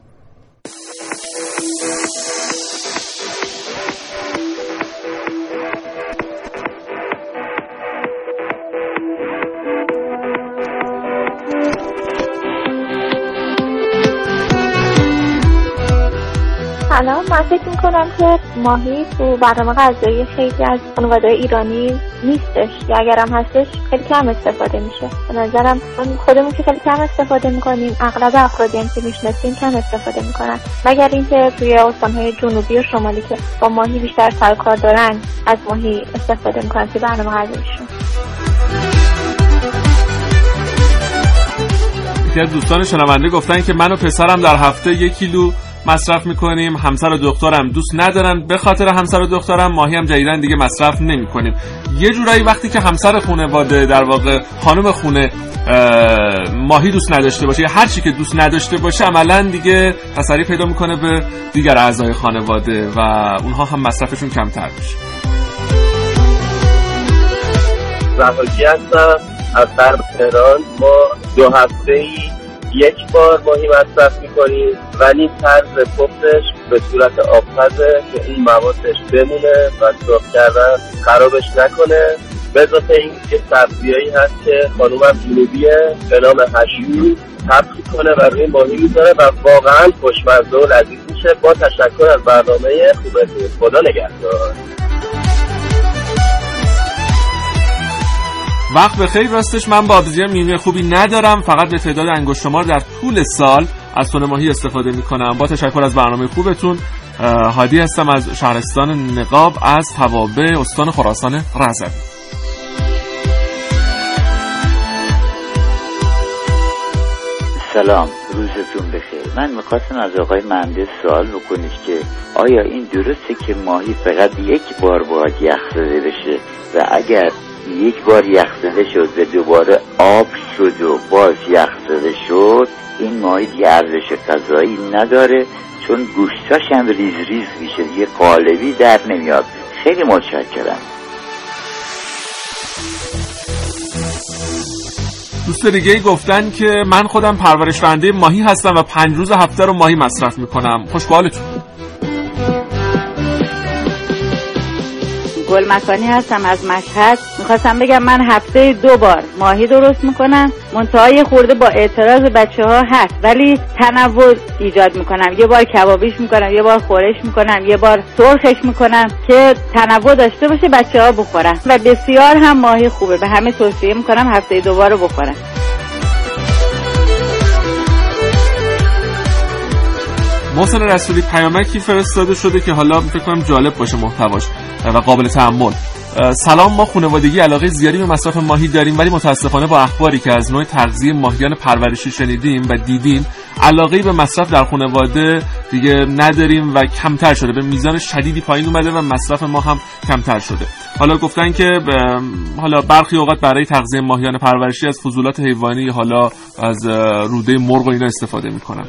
سلام من فکر می‌کنم که ماهی تو برنامه غذایی خیلی از خانواده ایرانی نیستش یا اگرم هستش خیلی کم استفاده میشه. به نظرم خودمون که خیلی کم استفاده می‌کنیم اغلب افرادی هم که می‌شناسیم کم استفاده می‌کنن. مگر اینکه توی استانهای جنوبی و شمالی که با ماهی بیشتر سر کار دارن از ماهی استفاده می‌کنن توی برنامه غذاییشون. یکی از دوستان شنونده گفتن که من و پسرم در هفته یک کیلو مصرف می‌کنیم. همسر و دخترم دوست ندارن. به خاطر همسر و دخترم ماهی هم جدیدن دیگه مصرف نمی‌کنیم. یه جورایی وقتی که همسر خانواده در واقع خانم خونه اه، ماهی دوست نداشته باشه یا هر چی که دوست نداشته باشه عملا دیگه تسری پیدا می‌کنه به دیگر اعضای خانواده و اونها هم مصرفشون کمتر میشه. زهاکی هستم. از تهران. ما دو هفته ای یک بار ماهی مصرف می‌کنیم ولی طرز پختش به صورت آبپزه که این موادش بمونه و سرخ کردن خرابش نکنه. به اضافه این یه سبزیایی هست که خانومم جنوبیه به نام هشیو تبخ کنه و روی ماهی می‌ذاره و واقعا خوشمزه و لذیذ میشه. با تشکر از برنامه خوبتون. خدا نگهدار. وقت به خیر راستش من با آبزی میوه خوبی ندارم. فقط به تعداد انگشت شمار در طول سال از تون ماهی استفاده می‌کنم. با تشکر از برنامه خوبتون هادی هستم از شهرستان نقاب از توابع استان خراسان رزم سلام روزتون بخیر. من می‌خواستم از آقای مهندس سوال بکنید که آیا این درسته که ماهی فقط یک بار باید یخ زده بشه و اگر یک بار یخ زده شد و دوباره آب شد و باز یخ زده شد این ماهی دیگه ارزش نداره چون گوشتاش هم ریز ریز میشه دیگه قالبی در نمیاد. خیلی متشکرم. دوست دیگه ای گفتن که من خودم پرورشونده ماهی هستم و پنج روز هفته رو ماهی مصرف می‌کنم. خوشبالتون گل مکانی هستم از مشهد. می‌خواستم بگم من هفته دو بار ماهی درست می‌کنم. منتهای خورده با اعتراض بچه ها هست ولی تنوع ایجاد می‌کنم. یه بار کبابیش می‌کنم یه بار خورش می‌کنم یه بار سرخش می‌کنم که تنوع داشته باشه بچه ها بخورن. و بسیار هم ماهی خوبه. به همه توصیه می‌کنم هفته دو بار رو بخورن. محسن رسولی پیامکی فرستاده شده که حالا فکر کنم جالب باشه محتواش و قابل تحمل سلام ما خانوادگی علاقه زیادی به مصرف ماهی داریم ولی متاسفانه با اخباری که از نوع تغذیه ماهیان پرورشی شنیدیم و دیدیم علاقه به مصرف در خانواده دیگه نداریم و کمتر شده به میزان شدیدی پایین اومده و مصرف ما هم کمتر شده. حالا گفتن که حالا برخی اوقات برای تغذیه ماهیان پرورشی از فضولات حیوانی حالا از روده مرغ و اینا استفاده می‌کنن.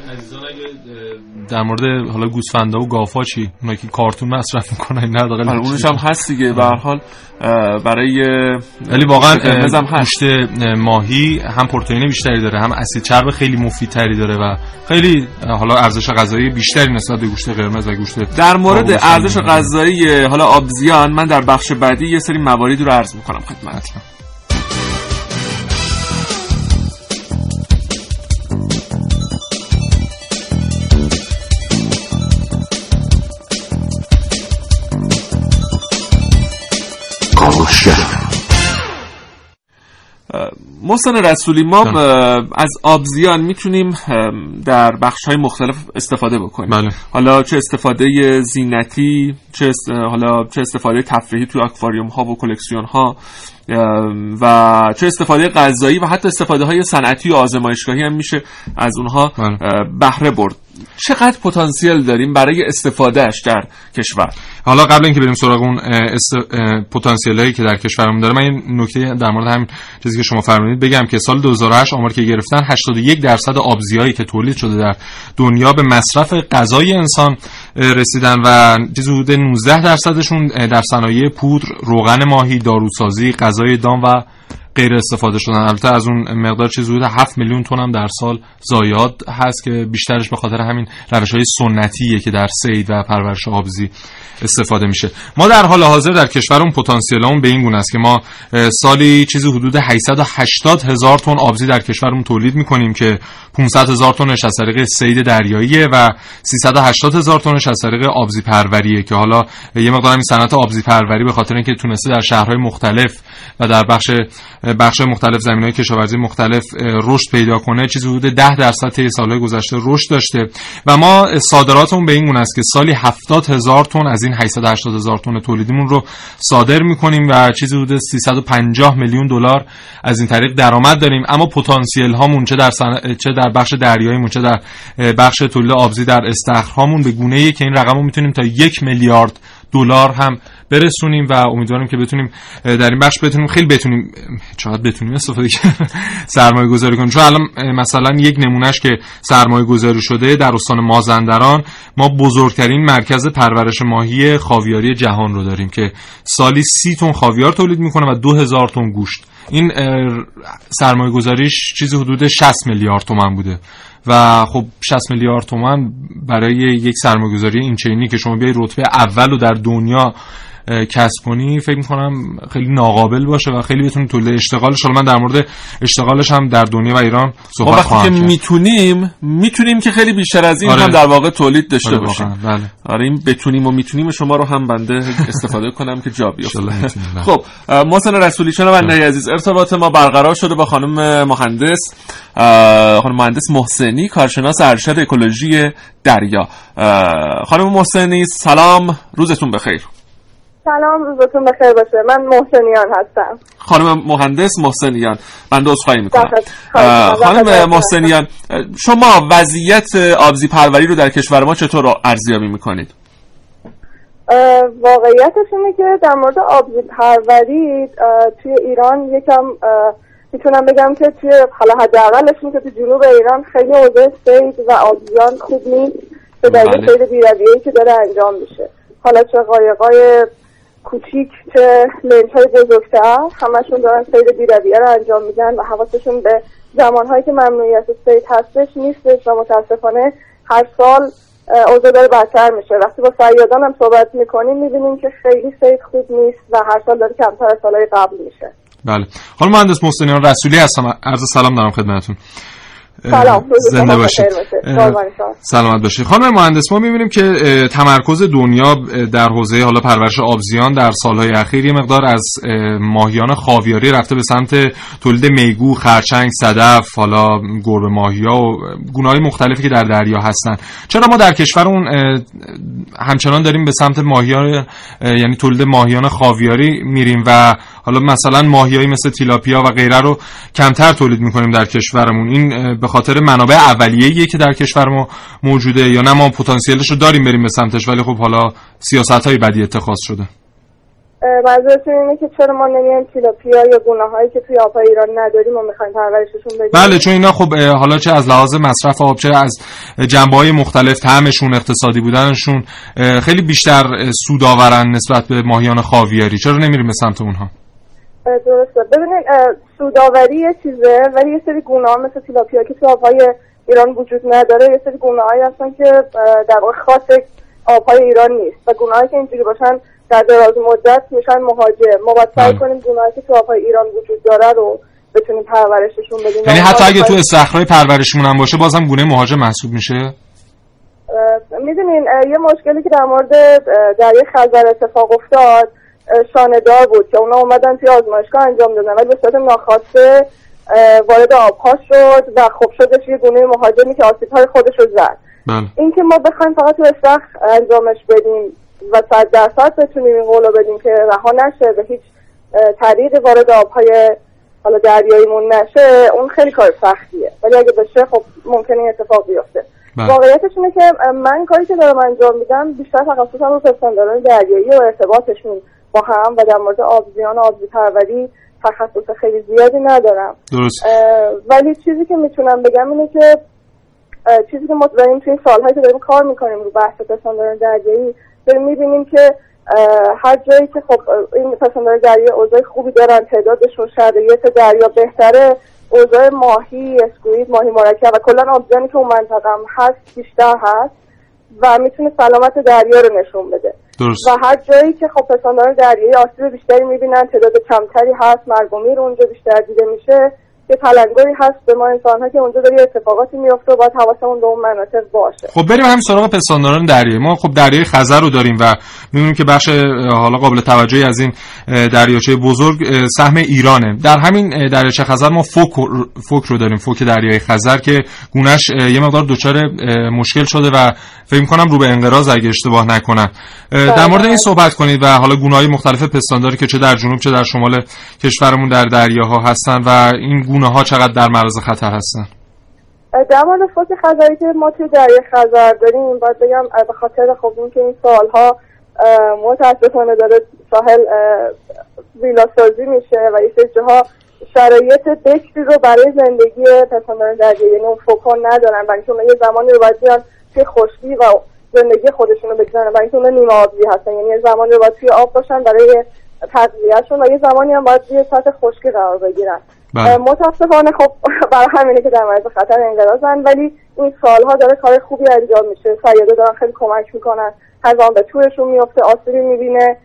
در مورد حالا گوسفندا و گافا چی؟ اونایی که کارتون مصرف می‌کنن نه داخل اونش هم هست دیگه. به هر حال برای ولی واقعا گوشت ماهی هم پروتئین بیشتری داره هم اسید چرب خیلی مفیدتری داره و خیلی حالا ارزش غذایی بیشتری نسبت به گوشت قرمز و گوشت در مورد ارزش غذایی حالا آبزیان من در بخش بعدی یه سری مواردی رو عرض می‌کنم خدمتتون. محسن رسولی ما از آبزیان می‌تونیم در بخش های مختلف استفاده بکنیم بله. حالا چه استفاده زینتی چه حالا چه استفاده تفریحی تو اکواریوم ها و کلکسیون ها و چه استفاده غذایی و حتی استفاده های صنعتی و آزمایشگاهی هم میشه از اونها بله. بهره برد چقدر پتانسیل داریم برای استفادهش در کشور؟ حالا قبل اینکه بریم سراغ اون است... پتانسیل هایی که در کشورمون داره من این نکته در مورد همین چیزی که شما فرمودید بگم که سال 2008 آمار که گرفتن 81 درصد آبزیایی که تولید شده در دنیا به مصرف غذای انسان رسیدن و چیزی حدود 19 درصدشون در صنایع پودر، روغن ماهی، داروسازی، غذای دام و غیر استفاده شدن. البته از اون مقدار چیزی حدود 7 میلیون تن هم در سال زایاد هست که بیشترش به خاطر همین روش های سنتیه که در سید و پرورش آبزی استفاده میشه. ما در حال حاضر در کشورمون پتانسیلمون به این گونه است که ما سالی چیزی حدود 880 هزار تن آبزی در کشورمون تولید می‌کنیم که 500 هزار تنش از طریق سید دریاییه و 380 هزار تنش از طریق آبزی پروریه که حالا یه مقدار این صنعت آبزی پروری به خاطر اینکه تونسته در شهرهای مختلف و در بخش بخش مختلف زمین های کشاورزی مختلف رشد پیدا کنه چیزی حدود 10 درصد طی سالهای گذشته رشد داشته. و ما صادراتمون به این گونه است که سالی 70 هزار تن از این 880 هزار تن تولیدیمون رو صادر می‌کنیم و چیزی حدود 350 میلیون دلار از این طریق درآمد داریم. اما پتانسیل هامون چه در سن... چه در بخش دریاییمون چه در بخش تولید آبزی در استخرهامون به گونه ای که این رقم رو می‌تونیم تا یک میلیارد دلار هم برسونیم و امیدواریم که بتونیم در این بخش بتونیم خیلی بتونیم چقدر بتونیم استفاده [laughs] سرمایه گذاری کنیم. چون الان مثلا یک نمونهش که سرمایه گذاری شده در استان مازندران ما بزرگترین مرکز پرورش ماهی خاویاری جهان رو داریم که سالی سی تن خاویار تولید می‌کنه و دو هزار تن گوشت. این سرمایه گذاریش چیزی حدود 60 میلیارد تومن بوده. و خب 60 میلیارد تومن برای یک سرمایه‌گذاری این چینی که شما بیای رتبه اول رو در دنیا کسب کنی فکر می‌کنم خیلی ناقابل باشه و خیلی بتونی تولید اشتغالش. حالا من در مورد اشتغالش هم در دنیا و ایران صحبت خواهم که می‌تونیم می‌تونیم که خیلی بیشتر از این آره. هم در واقع تولید داشته آره باشیم. بله. آره این بتونیم و می‌تونیم شما رو هم بنده استفاده کنم که جا بیفته. خب محسن رسولی شنونده عزیز ارتباط ما برقرار شده با خانم مهندس خانم مهندس محسنی کارشناس ارشد اکولوژی دریا. خانم محسنی سلام روزتون بخیر. سلام روزتون بخیر باشه. من محسنیان هستم. خانم مهندس محسنیان. بنده عذرخواهی می‌کنم. خانم محسنیان شما وضعیت آبزی پروری رو در کشور ما چطور ارزیابی می‌کنید؟ واقعیتش اینه که در مورد آبزی پروری توی ایران یکم می‌تونم بگم که توی حالا حداقلش که تو جنوب ایران خیلی اوضاع سید و آبزیان خوب نیست. به دلیل سید بیرویه‌ای که داره انجام میشه. حالا چه قایقای کوچیک چه لنج های بزرگتر همشون دارن سید بیرویه رو انجام میدن و حواسشون به زمانهایی که ممنوعیت سید هستش نیستش و متاسفانه هر سال اوضاع داره بدتر میشه. وقتی با سیادان هم صحبت می‌کنیم می‌بینیم که خیلی سید خوب نیست و هر سال داره کمتر از سالهای قبل میشه. بله. حالا مهندس محسنیان رسولی هستم. عرض سلام دارم خدمتتون. سلام زنده باشید. سلامت باشید. خانم مهندس ما می‌بینیم که تمرکز دنیا در حوزه حالا پرورش آبزیان در سالهای اخیر یه مقدار از ماهیان خاویاری رفته به سمت تولید میگو خرچنگ صدف حالا گربه ماهیا و گونه‌های مختلفی که در دریا هستن. چرا ما در کشورمون همچنان داریم به سمت ماهیان یعنی تولید ماهیان خاویاری میریم و حالا مثلا ماهیایی مثل تیلاپیا و غیره رو کمتر تولید می‌کنیم در کشورمون. این به خاطر منابع اولیه‌ایه که در کشور ما موجوده یا نه ما پتانسیلش رو داریم بریم به سمتش ولی خب حالا سیاست های بدی اتخاذ شده. منظورتون اینه که چرا ما نمیایم تیلاپیا یا گونه هایی که توی آبهای ایران نداریم و می‌خوایم پرورششون بدیم؟ بله چون اینا خب حالا چه از لحاظ مصرف آب چه از جنبه های مختلف طعمشون اقتصادی بودنشون خیلی بیشتر سود آورن نسبت به ماهیان خاویاری. چرا نمیریم به سمت اونها؟ درسته ببینید سوداوری یه چیزه ولی یه سری گونه ها مثل تیلاپیا که تو آبهای ایران وجود نداره یه سری گونه هایی هستن که در واقع خاص آبهای ایران نیست. و گونه هایی که اینجوری باشن در دراز مدت میشن مهاجر ما باید سعی کنیم گونه هایی که تو آبهای ایران وجود داره رو بتونیم پرورششون بدیم. یعنی حتی اگه تو استخرهای پرورشمون هم باشه بازم گونه مهاجر محسوب میشه؟ می‌دونین یه مشکلی که در مورد دریای خزر اتفاق افتاد شاندار بود که اونا اومدن توی آزمایشگاه انجام دادن. ولی به صورت ناخواسته وارد آبها شد و خب شدش یه گونه مهاجمی که آسیب های خودش رو زد. بله. این که ما بخوایم فقط تو استخ انجامش بدیم و صد درصد بتونیم این قولو بدیم که رها نشه به هیچ طریق وارد آبهای حالا دریاییمون نشه اون خیلی کار سختیه. ولی اگه بشه خب ممکنه این اتفاق بیفته. بله. واقعیتش اینه که من کاری که دارم انجام میدم بیشتر تخصصم رو پستانداران دریایی و ارتباطشون. با هم و در مورد آبزیان و آبزی پروری تخصص خیلی زیادی ندارم. درست. ولی چیزی که می‌تونم بگم اینه که چیزی که ما داریم توی سالهایی که داریم کار می‌کنیم رو بحث پسنداران دریایی داریم می‌بینیم که هر جایی که خب این پسنداران دریایی اوضاع خوبی دارن تعدادشون شرایط دریا بهتره اوضاع ماهی اسکوید ماهی مرکب و کلا آبزیانی که اون منطقه هم هست بیشتر هست و می‌تونه سلامت دریا رو نشون بده. درست. و هر جایی که خب پسنداران دریایی آسیب بیشتری می‌بینن تعداد کمتری هست مرگومی رو اونجا بیشتر دیده میشه یه تلنگری هست به ما انسان ها که اونجا داره اتفاقاتی میفته و باید حواسمون به اون مناطق باشه. خب بریم هم سراغ پستانداران دریایی. ما خب دریای خزر رو داریم و می‌بینیم که بخش حالا قابل توجهی از این دریاچه بزرگ سهم ایرانه. در همین دریاچه خزر ما فوک فوک رو داریم فوک دریای خزر که گونش یه مقدار دچار مشکل شده و فکر کنم رو به انقراض اگه اشتباه نکنم. در مورد این صحبت کنید و حالا گونه‌های مختلف پستانداری که چه در جنوب چه در شمال کشورمون در دریاها هستن و این گونه ها چقدر در معرض خطر هستن؟ در مورد فوک خزری که ما توی دریای خزر داریم باید بگم به خاطر خب این که این سالها متاسفانه داره ساحل ویلا سازی میشه و یه سری جاها شرایط بکری رو برای زندگی پسندان دریایی یعنی اون فوکان ندارن. برای اینکه یه زمانی رو باید بیان توی خشکی و زندگی خودشون رو بگذارن. برای اینکه اونا نیمه آبی هستن یعنی یه زمانی رو باید توی آب باشن برای تغذیهشون و یه زمانی هم باید توی سطح خشکی قرار بگیرن. متاسفانه خب [laughs] برای همینه که در مورد خطر انقراضن ولی این سالها داره کار خوبی انجام میشه. سیاده دارن خیلی کمک می‌کنن. هر زمان به تورشون میفته آسیبی می‌بینه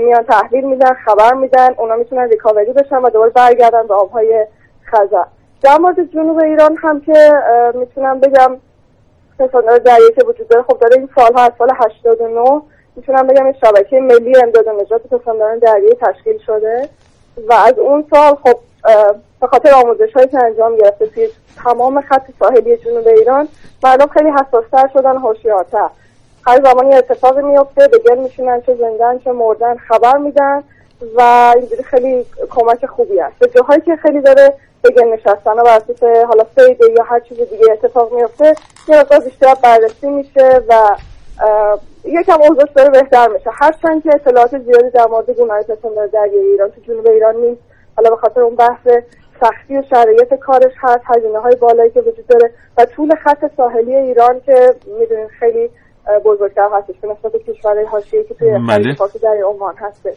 میان تحویل میدن خبر میدن اونا می‌تونن ریکاوری بشن و دوباره برگردن به آبهای خزر. در مورد جنوب ایران هم که می‌تونم بگم پسندار دریایی که وجود داره خب داره این سالها از سال 89 می‌تونم بگم این شبکه ملی امداد و نجات پسنداران دریایی تشکیل شده و از اون سال خب به خاطر آموزش هایی که انجام گرفته توی تمام خط ساحلی جنوب ایران مردم خیلی حساستر شدن هوشیارتر. هر زمانی اتفاقی میفته به گل میشینن چه زندن چه مردن خبر میدن و اینجوری خیلی کمک خوبی است به جاهایی که خیلی داره به گل نشستن و حالا سیده یا هر چیز دیگه اتفاق میفته یه مقدار بیشتر بررسی میشه و یکم اوضاعش داره بهتر میشه. هرچند که اطلاعات زیادی در مورد گونه‌های پسندار دریایی ایران تو جنوب ایران نیست. حالا به خاطر اون بحث سختی و شرایط کارش هست هزینه های بالایی که وجود داره و طول خط ساحلی ایران که می‌دونید خیلی بزرگتر هستش به نسبت کشورهای حاشیه‌ای که توی خلیج فارسی در عمان هستش.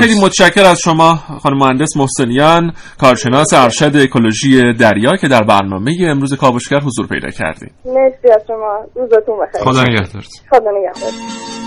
خیلی متشکر از شما خانم مهندس محسنیان کارشناس ارشد اکولوژی دریا که در برنامه امروز کاوشگر حضور پیدا کردید مرسی از شما. روزتون بخیر. خدا نگهدارت خدا نگهدارت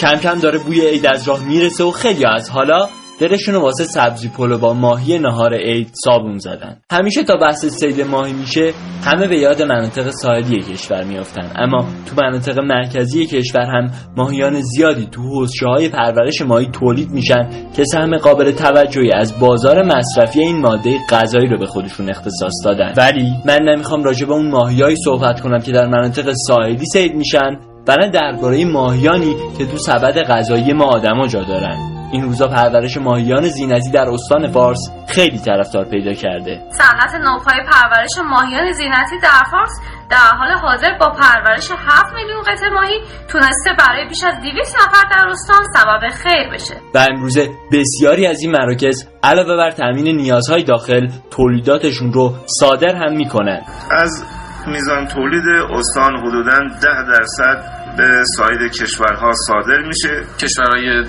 کم کم داره بوی عید از راه می‌رسه و خیلی از حالا دلشون واسه سبزی پلو با ماهی نهار عید صابون زدن. همیشه تا بحث سید ماهی میشه همه به یاد مناطق ساحلی کشور میافتن. اما تو مناطق مرکزی کشور هم ماهیان زیادی تو حوزه های پرورش ماهی تولید میشن که سهم قابل توجهی از بازار مصرفی این ماده غذایی رو به خودشون اختصاص دادن. ولی من نمی‌خوام راجع به اون ماهیایی صحبت کنم که در مناطق ساحلی سید میشن. بلکه درباره ماهیانی که تو سبد غذایی ما آدما جا دارن. این روزا پرورش ماهیان زینتی در استان فارس خیلی طرفدار پیدا کرده. صنعت نوپای پرورش ماهیان زینتی در فارس در حال حاضر با پرورش 7 میلیون قطع ماهی تونسته برای بیش از 200 نفر در استان سبب خیر بشه. و امروزه بسیاری از این مراکز علاوه بر تامین نیازهای داخل تولیداتشون رو صادر هم می‌کنن. از میزان تولید استان حدوداً 10 درصد به سایر کشورها صادر میشه. کشورهای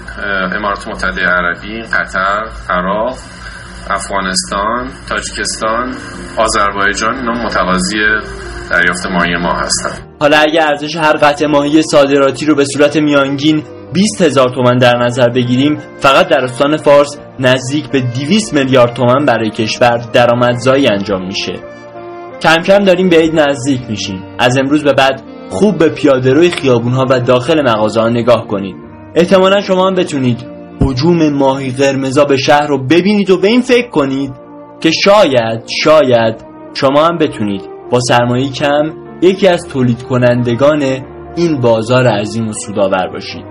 امارات متحده عربی قطر عراق افغانستان تاجیکستان آذربایجان اینا متقاضی دریافت ماهی ما هستن. حالا اگه ارزش هر قطع ماهی صادراتی رو به صورت میانگین 20 هزار تومن در نظر بگیریم فقط در استان فارس نزدیک به 200 میلیارد تومن برای کشور درآمدزایی انجام میشه. کم کم داریم به عید نزدیک میشیم. از امروز به بعد خوب به پیاده روی خیابون ها و داخل مغازه ها نگاه کنید. احتمالا شما هم بتونید حجوم ماهی قرمزا به شهر رو ببینید و به این فکر کنید که شاید شاید شما هم بتونید با سرمایه کم یکی از تولید کنندگان این بازار عظیم و سودآور باشید.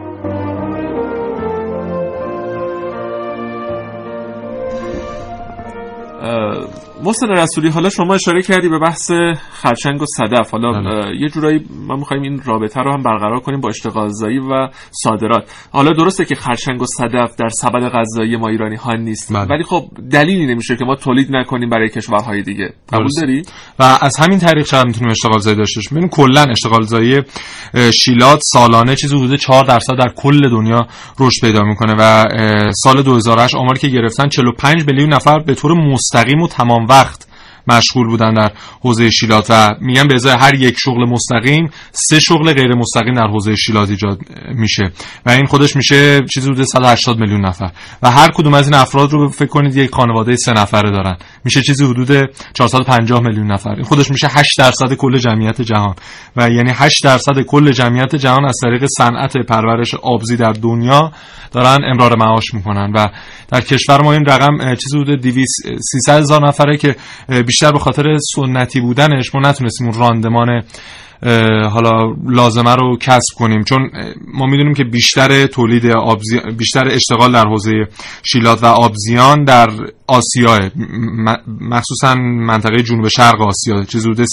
محسن رسولی حالا شما اشاره کردی به بحث خرچنگ و صدف. حالا بله. یه جورایی ما می‌خوایم این رابطه رو هم برقرار کنیم با اشتغال زایی و صادرات. حالا درسته که خرچنگ و صدف در سبد غذایی ما ایرانی ها نیست. بله. ولی خب دلیلی نمیشه که ما تولید نکنیم برای کشورهای دیگه. قبول داری؟ و از همین طریق شاید می‌تونیم اشتغال زایی داشته باشیم؟ کلا اشتغال زایی شیلات سالانه چیزی حدود 4 درصد در کل دنیا رشد پیدا می‌کنه و سال 2008 آماری که گرفتن 45 میلیون نفر به طور مستقیم و تمام وقت مشغول بودن در حوزه شیلات و میگن به ازای هر یک شغل مستقیم سه شغل غیر مستقیم در حوزه شیلات ایجاد میشه. و این خودش میشه چیزی حدود 180 میلیون نفر. و هر کدوم از این افراد رو فکر کنید یک خانواده سه نفره دارن. میشه چیزی حدود 450 میلیون نفر. این خودش میشه 8 درصد کل جمعیت جهان. و یعنی 8 درصد کل جمعیت جهان از طریق صنعت پرورش آبزی در دنیا دارن امرار معاش می‌کنن. و در کشور ما این رقم چیزی حدود 200 300 هزار نفره که به خاطر سنتی بودنش ما نتونستیم اون راندمان حالا لازمه رو کسب کنیم. چون ما می‌دونیم که بیشتر تولید آبزی... بیشتر اشتغال در حوزه شیلات و آبزیان در آسیا مخصوصا منطقه جنوب شرق آسیا چیز حدود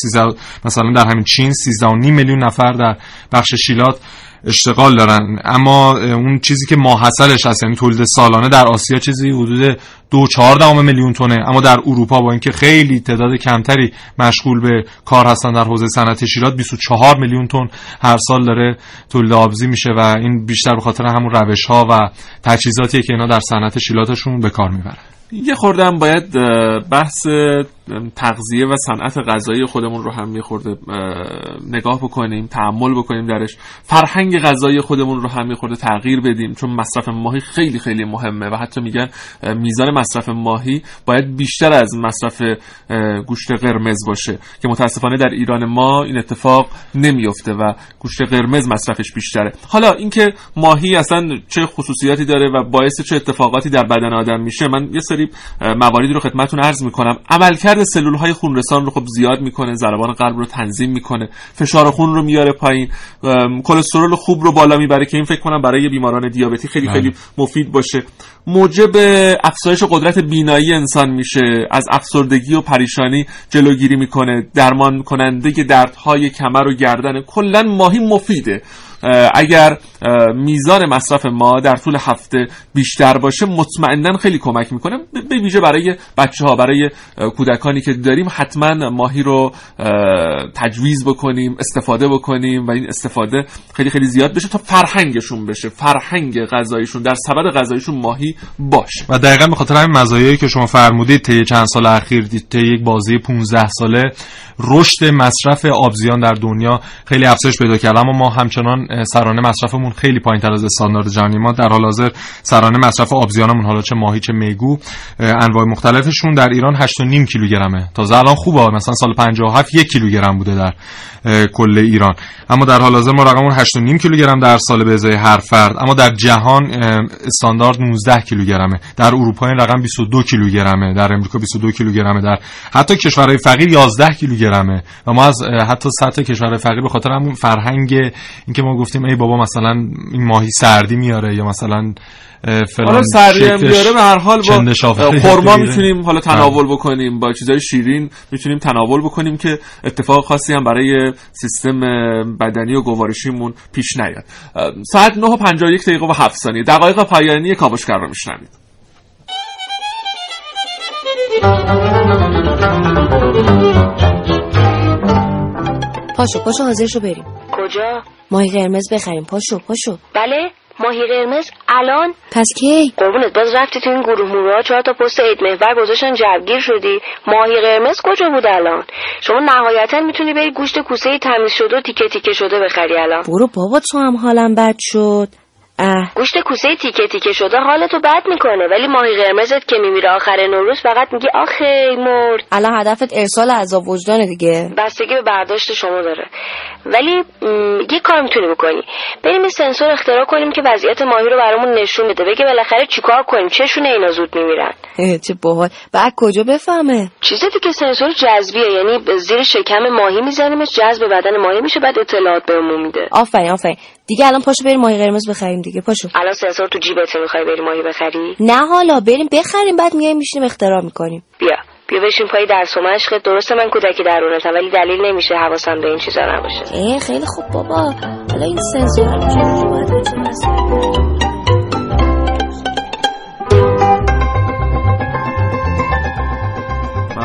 مثلا در همین چین 13.5 میلیون نفر در بخش شیلات اشتغال دارن. اما اون چیزی که ماحصلش هست یعنی تولید سالانه در آسیا چیزی حدود دو چهار میلیون تونه اما در اروپا با اینکه خیلی تعداد کمتری مشغول به کار هستن در حوزه صنعت شیلات 24 میلیون تن هر سال داره تولید آبزی میشه و این بیشتر به خاطر همون روش ها و تجهیزاتیه که اینا در صنعت شیلاتشون به کار می‌برن. یه خوردم باید بحث تغذیه و صنعت غذایی خودمون رو هم میخورده نگاه بکنیم تحمل بکنیم درش. فرهنگ غذایی خودمون رو هم میخورده تغییر بدیم چون مصرف ماهی خیلی خیلی مهمه و حتی میگن میزان مصرف ماهی باید بیشتر از مصرف گوشت قرمز باشه که متاسفانه در ایران ما این اتفاق نمیفته و گوشت قرمز مصرفش بیشتره. حالا اینکه ماهی اصلا چه خصوصیاتی داره و باعث چه اتفاقاتی در بدن آدم میشه من یه سری مواردی رو خدمتتون عرض می‌کنم. عملکرد سلول های خونرسان رو خب زیاد می‌کنه ضربان قلب رو تنظیم می‌کنه فشار خون رو میاره پایین کلسترول خوب رو بالا می‌بره که این فکر کنم برای بیماران دیابتی خیلی خیلی بله. مفید باشه. موجب افزایش قدرت بینایی انسان میشه. از افسردگی و پریشانی جلوگیری می‌کنه. درمان کننده دردهای کمر و گردن کلا ماهی مفیده. اگر میزان مصرف ما در طول هفته بیشتر باشه مطمئنا خیلی کمک می‌کنه. به ویژه برای بچه ها برای کودکانی که داریم حتما ماهی رو تجویز بکنیم استفاده بکنیم و این استفاده خیلی خیلی زیاد بشه تا فرهنگشون بشه فرهنگ غذایشون در سبد غذایشون ماهی باشه. و دقیقا به خاطر همین مزایایی که شما فرمودید طی چند سال اخیر طی یک بازی 15 ساله رشد مصرف آبزیان در دنیا خیلی افزایش پیدا کرد. اما ما همچنان سرانه مصرفمون خیلی پایینتر از استاندارد جهانی ما در حال حاضر سرانه مصرف آبزیانمون حالا چه ماهی چه میگو انواع مختلفشون در ایران 8.5 کیلوگرمه. تازه الان خوبه مثلا سال 57 یک کیلوگرم بوده در کل ایران. اما در حال حاضر ما رقممون 8.5 کیلوگرم در سال به ازای هر فرد. اما در جهان استاندارد 19 کیلوگرمه. در اروپا این رقم 22 کیلوگرمه. در امریکا 22 کیلوگرمه. در حتی کشورهای فقیر 11 کیلوگرمه. و ما از حتی سطح کشورهای فقیر به خاطر همون فرهنگ اینکه ما گفتیم ای بابا مثلا این ماهی سردی میاره یا مثلا فلان حالا سردی بیاره به هر حال با خرما می‌تونیم حالا تناول. بکنیم با چیزای شیرین می‌تونیم تناول بکنیم که اتفاق خاصی هم برای سیستم بدنی و گوارشیمون پیش نیاد. ساعت 9 و 51 دقیقه و 7 ثانیه. دقایق پایانی کاوشگر رو میشنوید. پاشو پاشو حاضر شو بریم. کجا؟ ماهی قرمز بخریم. پاشو پاشو. بله ماهی قرمز الان. پس کی؟ قربونت باز رفتی تو این گروه مورا چهار تا پست عید محور گذاشتن جوگیر شدی. ماهی قرمز کجا بود الان؟ شما نهایتا می‌تونی بری گوشت کوسه تمیز شده و تیکه تیکه شده بخری الان. برو بابا تو هم حالم بد شد. اه. گوشت کوسه تیکه تیکه شده حالتو بد می‌کنه ولی ماهی قرمزت که میمیره آخر نوروز فقط میگی آخه مرد. الان هدفت ارسال عذاب وجدانه دیگه. بستگی به برداشت شما داره. ولی یه کار می‌تونی بکنی. بریم یه سنسور اختراع کنیم که وضعیت ماهی رو برامون نشون بده. بگه بالاخره چیکار کنیم؟ چشونه اینا زود میمیرن. چه باحال. بعد کجا بفهمه؟ چیزی که سنسور جذبیه. یعنی زیر شکم ماهی میزنیمش جذب بدن ماهی میشه بعد اطلاعات بهمون میده. آفرین آفرین. دیگه الان پاشو بریم ماهی قرمز بخریم دیگه پاشو. الان سنسور تو جیبت می‌خوای بری ماهی بخری؟ نه حالا بریم بخریم بعد میایم میشینیم اختراع می‌کنیم. بیا. بیا بشین پای درس و مشق. درسته من کودکی درونتم ولی دلیل نمیشه حواسم به این چیزا نباشه. ای خیلی خوب بابا. حالا این سنسور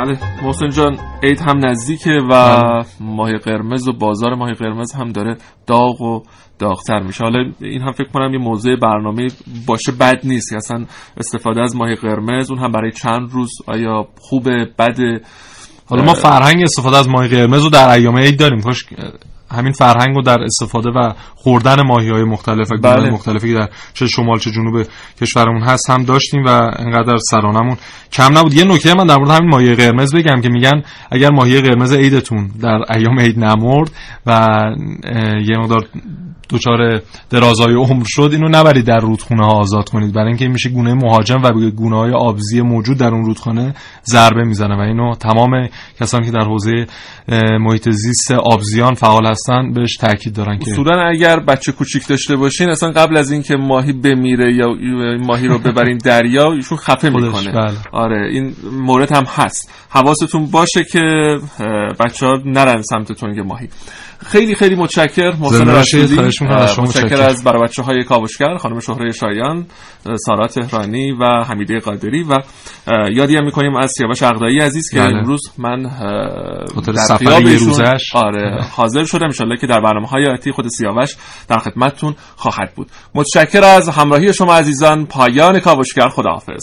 بله. محسن جان عید هم نزدیکه و بله. ماهی قرمز و بازار ماهی قرمز هم داره داغ و داغتر میشه. حالا این هم فکر کنم یه موضوع برنامه باشه بد نیست اصلا استفاده از ماهی قرمز اون هم برای چند روز آیا خوبه بده؟ حالا ما فرهنگ استفاده از ماهی قرمز رو در ایام عید داریم کاش همین فرهنگ رو در استفاده و خوردن ماهی های مختلف و بله. مختلفی که در چه شمال چه جنوب کشورمون هست هم داشتیم و انقدر سرانمون کم نبود یه نکته من در مورد همین ماهی قرمز بگم که میگن اگر ماهی قرمز عیدتون در ایام عید نمرد و یه مقدار دچار درازای عمر شد اینو نبرید در رودخونه ها آزاد کنید برای اینکه میشه گونه مهاجم و گونه های آبزی موجود در اون رودخانه ضربه می‌زنه و اینو تمام کسانی که در حوزه محیط زیست آبزیان فعال هستن بهش تاکید دارن که اصولا اگر بچه کوچیک داشته باشین اصلا قبل از اینکه ماهی بمیره یا ماهی رو ببرین دریا ایشون خفه می‌کنه. بله. آره این مورد هم هست. حواستون باشه که بچه ها نرن سمتتون که ماهی. خیلی خیلی متشکر محسن رشیدی. متشکر از برای بچه های کاوشگر خانم شهره شایان سارا تهرانی و حمیده قادری و یادی هم می‌کنیم از سیاوش اقدایی عزیز که بله. امروز من در خیابشون آره حاضر شدم ان که در برنامه های آتی خود سیاوش در خدمتتون خواهد بود. متشکر از همراهی شما عزیزان پایان کاوشگر. خداحافظ.